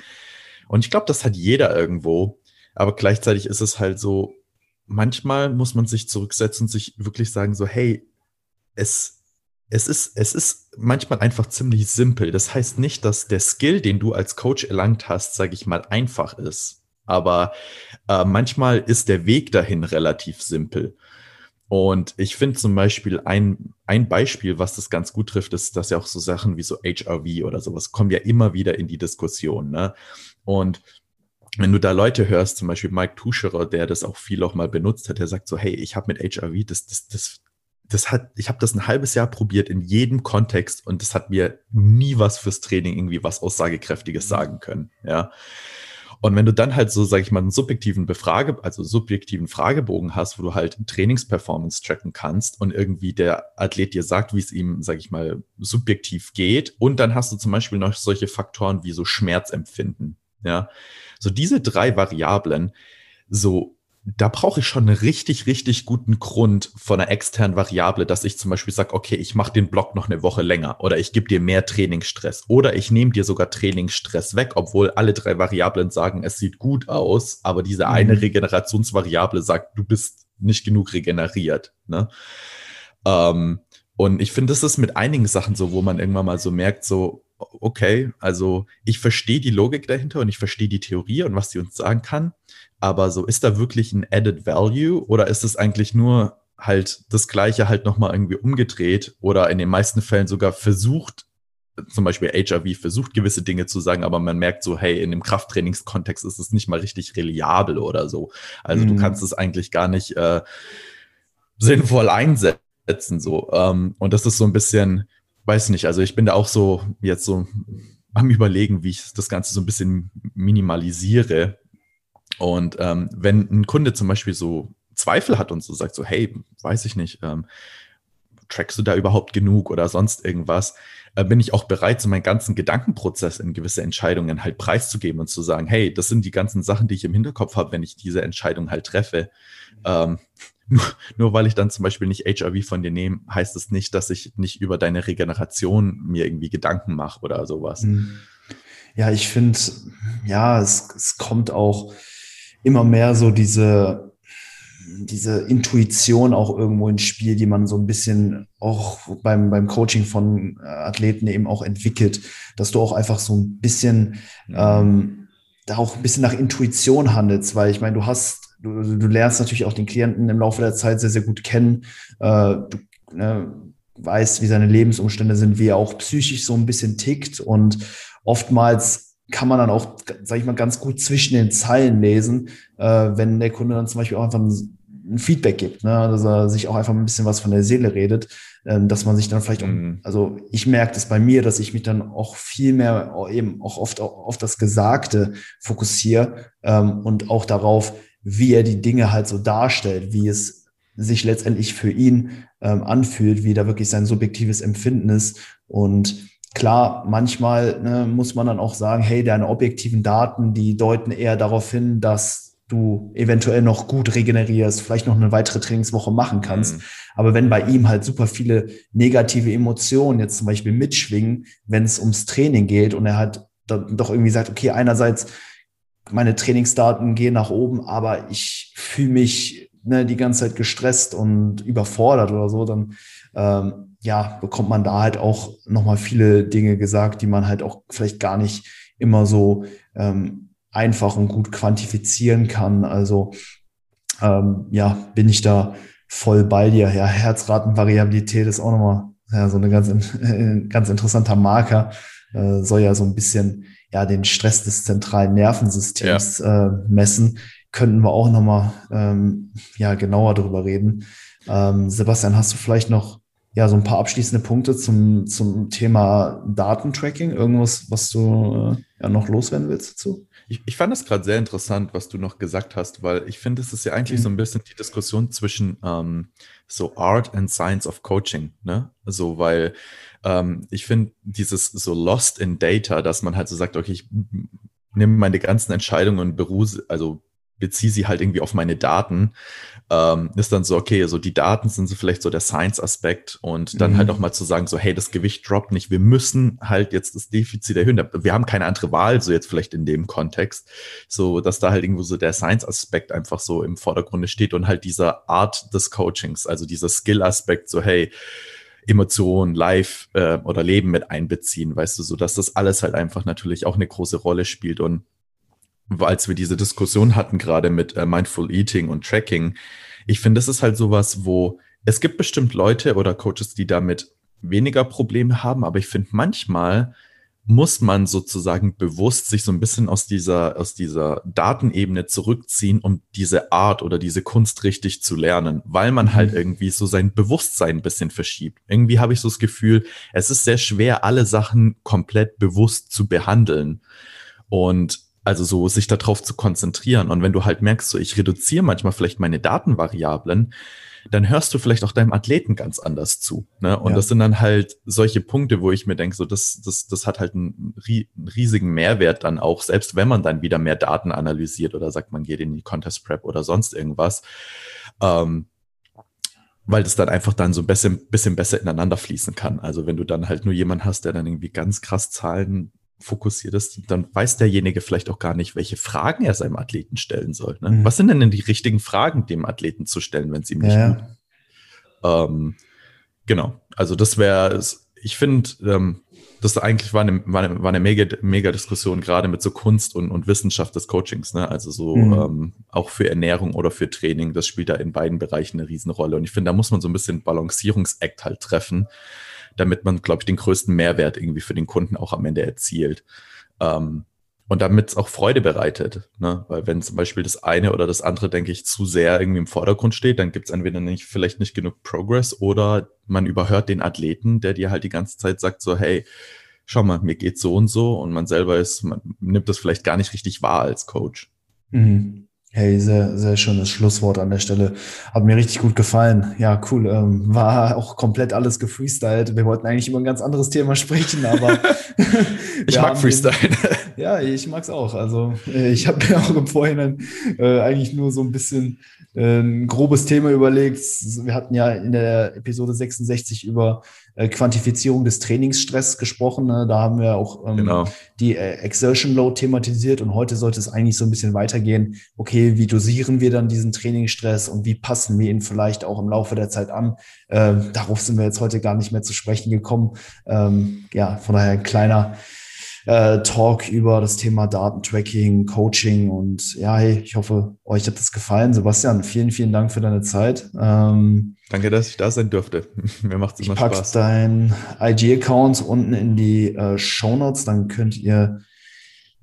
Und ich glaube, das hat jeder irgendwo. Aber gleichzeitig ist es halt so, manchmal muss man sich zurücksetzen und sich wirklich sagen, so, hey, es, es ist, es ist manchmal einfach ziemlich simpel. Das heißt nicht, dass der Skill, den du als Coach erlangt hast, sage ich mal, einfach ist. Aber äh, manchmal ist der Weg dahin relativ simpel. Und ich finde zum Beispiel ein, ein Beispiel, was das ganz gut trifft, ist, dass ja auch so Sachen wie so HRV oder sowas kommen ja immer wieder in die Diskussion. Ne? Und wenn du da Leute hörst, zum Beispiel Mike Tuscherer, der das auch viel auch mal benutzt hat, der sagt so, hey, ich habe mit HRV, das, das, das, das hat, ich habe das ein halbes Jahr probiert in jedem Kontext und das hat mir nie was fürs Training irgendwie was Aussagekräftiges mhm. sagen können. Ja. Und wenn du dann halt so, sag ich mal, einen subjektiven Befrage, also subjektiven Fragebogen hast, wo du halt Trainingsperformance tracken kannst und irgendwie der Athlet dir sagt, wie es ihm, sag ich mal, subjektiv geht. Und dann hast du zum Beispiel noch solche Faktoren wie so Schmerzempfinden. Ja. So diese drei Variablen, so da brauche ich schon einen richtig, richtig guten Grund von einer externen Variable, dass ich zum Beispiel sage, okay, ich mache den Block noch eine Woche länger oder ich gebe dir mehr Trainingsstress oder ich nehme dir sogar Trainingsstress weg, obwohl alle drei Variablen sagen, es sieht gut aus, aber diese mhm. eine Regenerationsvariable sagt, du bist nicht genug regeneriert. Ne? Ähm, und ich finde, das ist mit einigen Sachen so, wo man irgendwann mal so merkt, so, okay, also ich verstehe die Logik dahinter und ich verstehe die Theorie und was sie uns sagen kann. Aber so, ist da wirklich ein Added Value oder ist es eigentlich nur halt das Gleiche halt nochmal irgendwie umgedreht oder in den meisten Fällen sogar versucht, zum Beispiel HRV versucht gewisse Dinge zu sagen, aber man merkt so, hey, in dem Krafttrainingskontext ist es nicht mal richtig reliabel oder so. Also mhm. du kannst es eigentlich gar nicht äh, sinnvoll einsetzen so. Ähm, und das ist so ein bisschen, weiß nicht, also ich bin da auch so jetzt so am überlegen, wie ich das Ganze so ein bisschen minimalisiere. Und ähm, wenn ein Kunde zum Beispiel so Zweifel hat und so sagt so, hey, weiß ich nicht, ähm, trackst du da überhaupt genug oder sonst irgendwas, äh, bin ich auch bereit, so meinen ganzen Gedankenprozess in gewisse Entscheidungen halt preiszugeben und zu sagen, hey, das sind die ganzen Sachen, die ich im Hinterkopf habe, wenn ich diese Entscheidung halt treffe. Ähm, (laughs) nur, nur weil ich dann zum Beispiel nicht HRV von dir nehme, heißt es das nicht, dass ich nicht über deine Regeneration mir irgendwie Gedanken mache oder sowas. Hm. Ja, ich finde, ja, es, es kommt auch immer mehr so diese diese Intuition auch irgendwo ins Spiel, die man so ein bisschen auch beim, beim Coaching von äh, Athleten eben auch entwickelt, dass du auch einfach so ein bisschen ähm, da auch ein bisschen nach Intuition handelst, weil ich meine, du hast, du, du lernst natürlich auch den Klienten im Laufe der Zeit sehr, sehr gut kennen. Äh, du ne, weißt, wie seine Lebensumstände sind, wie er auch psychisch so ein bisschen tickt und oftmals kann man dann auch, sag ich mal, ganz gut zwischen den Zeilen lesen, äh, wenn der Kunde dann zum Beispiel auch einfach ein ein Feedback gibt, ne? dass er sich auch einfach ein bisschen was von der Seele redet, ähm, dass man sich dann vielleicht, mhm. also ich merke das bei mir, dass ich mich dann auch viel mehr eben auch oft auf das Gesagte fokussiere ähm, und auch darauf, wie er die Dinge halt so darstellt, wie es sich letztendlich für ihn ähm, anfühlt, wie da wirklich sein subjektives Empfinden ist und Klar, manchmal ne, muss man dann auch sagen, hey, deine objektiven Daten, die deuten eher darauf hin, dass du eventuell noch gut regenerierst, vielleicht noch eine weitere Trainingswoche machen kannst. Mhm. Aber wenn bei ihm halt super viele negative Emotionen jetzt zum Beispiel mitschwingen, wenn es ums Training geht und er halt doch irgendwie sagt, okay, einerseits meine Trainingsdaten gehen nach oben, aber ich fühle mich ne, die ganze Zeit gestresst und überfordert oder so, dann ähm, ja, bekommt man da halt auch nochmal viele Dinge gesagt, die man halt auch vielleicht gar nicht immer so ähm, einfach und gut quantifizieren kann. Also ähm, ja, bin ich da voll bei dir. Ja, Herzratenvariabilität ist auch nochmal ja, so eine ganz, (laughs) ganz interessanter Marker. Äh, soll ja so ein bisschen ja den Stress des zentralen Nervensystems ja. äh, messen. Könnten wir auch nochmal ähm, ja, genauer darüber reden. Ähm, Sebastian, hast du vielleicht noch ja, so ein paar abschließende Punkte zum, zum Thema Datentracking? Irgendwas, was du äh, ja noch loswerden willst dazu? Ich, ich fand es gerade sehr interessant, was du noch gesagt hast, weil ich finde, es ist ja eigentlich mhm. so ein bisschen die Diskussion zwischen ähm, so Art and Science of Coaching, ne? So, weil ähm, ich finde dieses so Lost in Data, dass man halt so sagt, okay, ich nehme meine ganzen Entscheidungen und beruhe, also beziehe sie halt irgendwie auf meine Daten, ähm, ist dann so, okay, so die Daten sind so vielleicht so der Science-Aspekt und dann halt mhm. halt nochmal zu sagen, so, hey, das Gewicht droppt nicht, wir müssen halt jetzt das Defizit erhöhen. Wir haben keine andere Wahl, so jetzt vielleicht in dem Kontext, so dass da halt irgendwo so der Science-Aspekt einfach so im Vordergrund steht und halt dieser Art des Coachings, also dieser Skill-Aspekt, so, hey, Emotionen, Live äh, oder Leben mit einbeziehen, weißt du, so dass das alles halt einfach natürlich auch eine große Rolle spielt und als wir diese Diskussion hatten gerade mit äh, Mindful Eating und Tracking, ich finde, das ist halt sowas, wo es gibt bestimmt Leute oder Coaches, die damit weniger Probleme haben, aber ich finde manchmal muss man sozusagen bewusst sich so ein bisschen aus dieser, aus dieser Datenebene zurückziehen, um diese Art oder diese Kunst richtig zu lernen, weil man halt mhm. irgendwie so sein Bewusstsein ein bisschen verschiebt. Irgendwie habe ich so das Gefühl, es ist sehr schwer, alle Sachen komplett bewusst zu behandeln. Und also so sich darauf zu konzentrieren. Und wenn du halt merkst, so ich reduziere manchmal vielleicht meine Datenvariablen, dann hörst du vielleicht auch deinem Athleten ganz anders zu. Ne? Und ja. das sind dann halt solche Punkte, wo ich mir denke, so das, das, das hat halt einen, einen, riesigen Mehrwert dann auch, selbst wenn man dann wieder mehr Daten analysiert oder sagt, man geht in die Contest Prep oder sonst irgendwas. Ähm, weil das dann einfach dann so ein bisschen, bisschen besser ineinander fließen kann. Also wenn du dann halt nur jemand hast, der dann irgendwie ganz krass Zahlen fokussiert ist, dann weiß derjenige vielleicht auch gar nicht, welche Fragen er seinem Athleten stellen soll. Ne? Mhm. Was sind denn die richtigen Fragen dem Athleten zu stellen, wenn es ihm nicht ja. gut? Ähm, genau, also das wäre, ich finde, ähm, das eigentlich war eine, war eine, war eine mega, mega Diskussion, gerade mit so Kunst und, und Wissenschaft des Coachings, ne? Also so mhm. ähm, auch für Ernährung oder für Training, das spielt da in beiden Bereichen eine Riesenrolle. Und ich finde, da muss man so ein bisschen Balancierungsakt halt treffen, damit man, glaube ich, den größten Mehrwert irgendwie für den Kunden auch am Ende erzielt. Ähm, und damit es auch Freude bereitet. Ne? Weil wenn zum Beispiel das eine oder das andere, denke ich, zu sehr irgendwie im Vordergrund steht, dann gibt es entweder nicht, vielleicht nicht genug Progress oder man überhört den Athleten, der dir halt die ganze Zeit sagt so, hey, schau mal, mir geht so und so und man selber ist, man nimmt das vielleicht gar nicht richtig wahr als Coach. Mhm. Hey, sehr, sehr schönes Schlusswort an der Stelle. Hat mir richtig gut gefallen. Ja, cool. Ähm, war auch komplett alles gefreestylt. Wir wollten eigentlich über ein ganz anderes Thema sprechen, aber (laughs) ich mag Freestyle. ja, ich mag's auch. Also äh, ich habe mir auch im Vorhinein äh, eigentlich nur so ein bisschen äh, ein grobes Thema überlegt. Wir hatten ja in der Episode 66 über Quantifizierung des Trainingsstress gesprochen. Ne? Da haben wir auch ähm, genau. die äh, Exertion Load thematisiert und heute sollte es eigentlich so ein bisschen weitergehen. Okay, wie dosieren wir dann diesen Trainingsstress und wie passen wir ihn vielleicht auch im Laufe der Zeit an? Ähm, darauf sind wir jetzt heute gar nicht mehr zu sprechen gekommen. Ähm, ja, von daher ein kleiner äh, Talk über das Thema Datentracking, Coaching und ja, hey, ich hoffe, euch hat das gefallen. Sebastian, vielen, vielen Dank für deine Zeit. Ähm, Danke, dass ich da sein durfte. (laughs) Mir macht es immer Spaß. Ich pack dein IG-Account unten in die äh, Show Notes, dann könnt ihr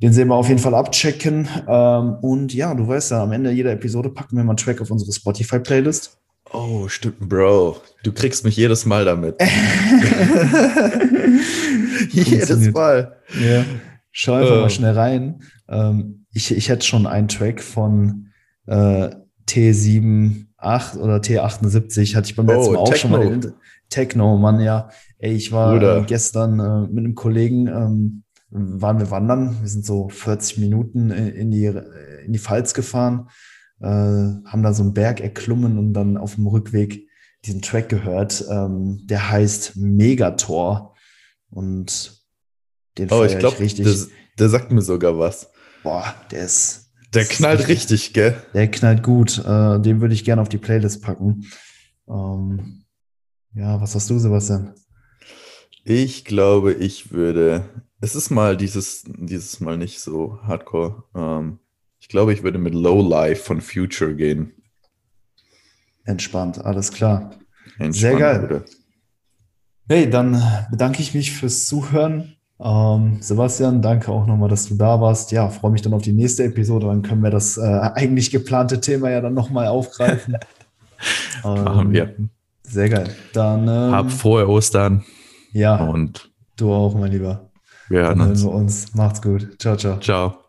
den sehen wir auf jeden Fall abchecken. Ähm, und ja, du weißt ja, am Ende jeder Episode packen wir mal einen Track auf unsere Spotify-Playlist. Oh, stimmt, Bro. Du kriegst mich jedes Mal damit. (laughs) (laughs) jedes Mal. Ja. Schau einfach uh. mal schnell rein. Ähm, ich, ich hätte schon einen Track von äh, T78 oder T78, hatte ich beim letzten oh, Mal auch Techno. schon mal. Techno, Mann, ja. Ey, ich war äh, gestern äh, mit einem Kollegen, ähm, waren wir wandern. Wir sind so 40 Minuten in die, in die Pfalz gefahren äh, haben da so einen Berg erklommen und dann auf dem Rückweg diesen Track gehört. Ähm, der heißt Megator und den oh, ich glaube, der, der sagt mir sogar was. Boah, der ist. Der knallt ist, richtig, gell? Der knallt gut. Äh, den würde ich gerne auf die Playlist packen. Ähm, ja, was hast du, Sebastian? Ich glaube, ich würde. Es ist mal dieses, dieses Mal nicht so hardcore. Ähm, ich glaube, ich würde mit Low Life von Future gehen. Entspannt, alles klar. Entspannt, Sehr geil. Bitte. Hey, dann bedanke ich mich fürs Zuhören. Ähm, Sebastian, danke auch nochmal, dass du da warst. Ja, freue mich dann auf die nächste Episode. Dann können wir das äh, eigentlich geplante Thema ja dann nochmal aufgreifen. (laughs) ähm, Machen wir. Sehr geil. Dann ähm, hab frohe Ostern. Ja. Und du auch, mein Lieber. Wir hören uns. wir uns. Macht's gut. Ciao, ciao. Ciao.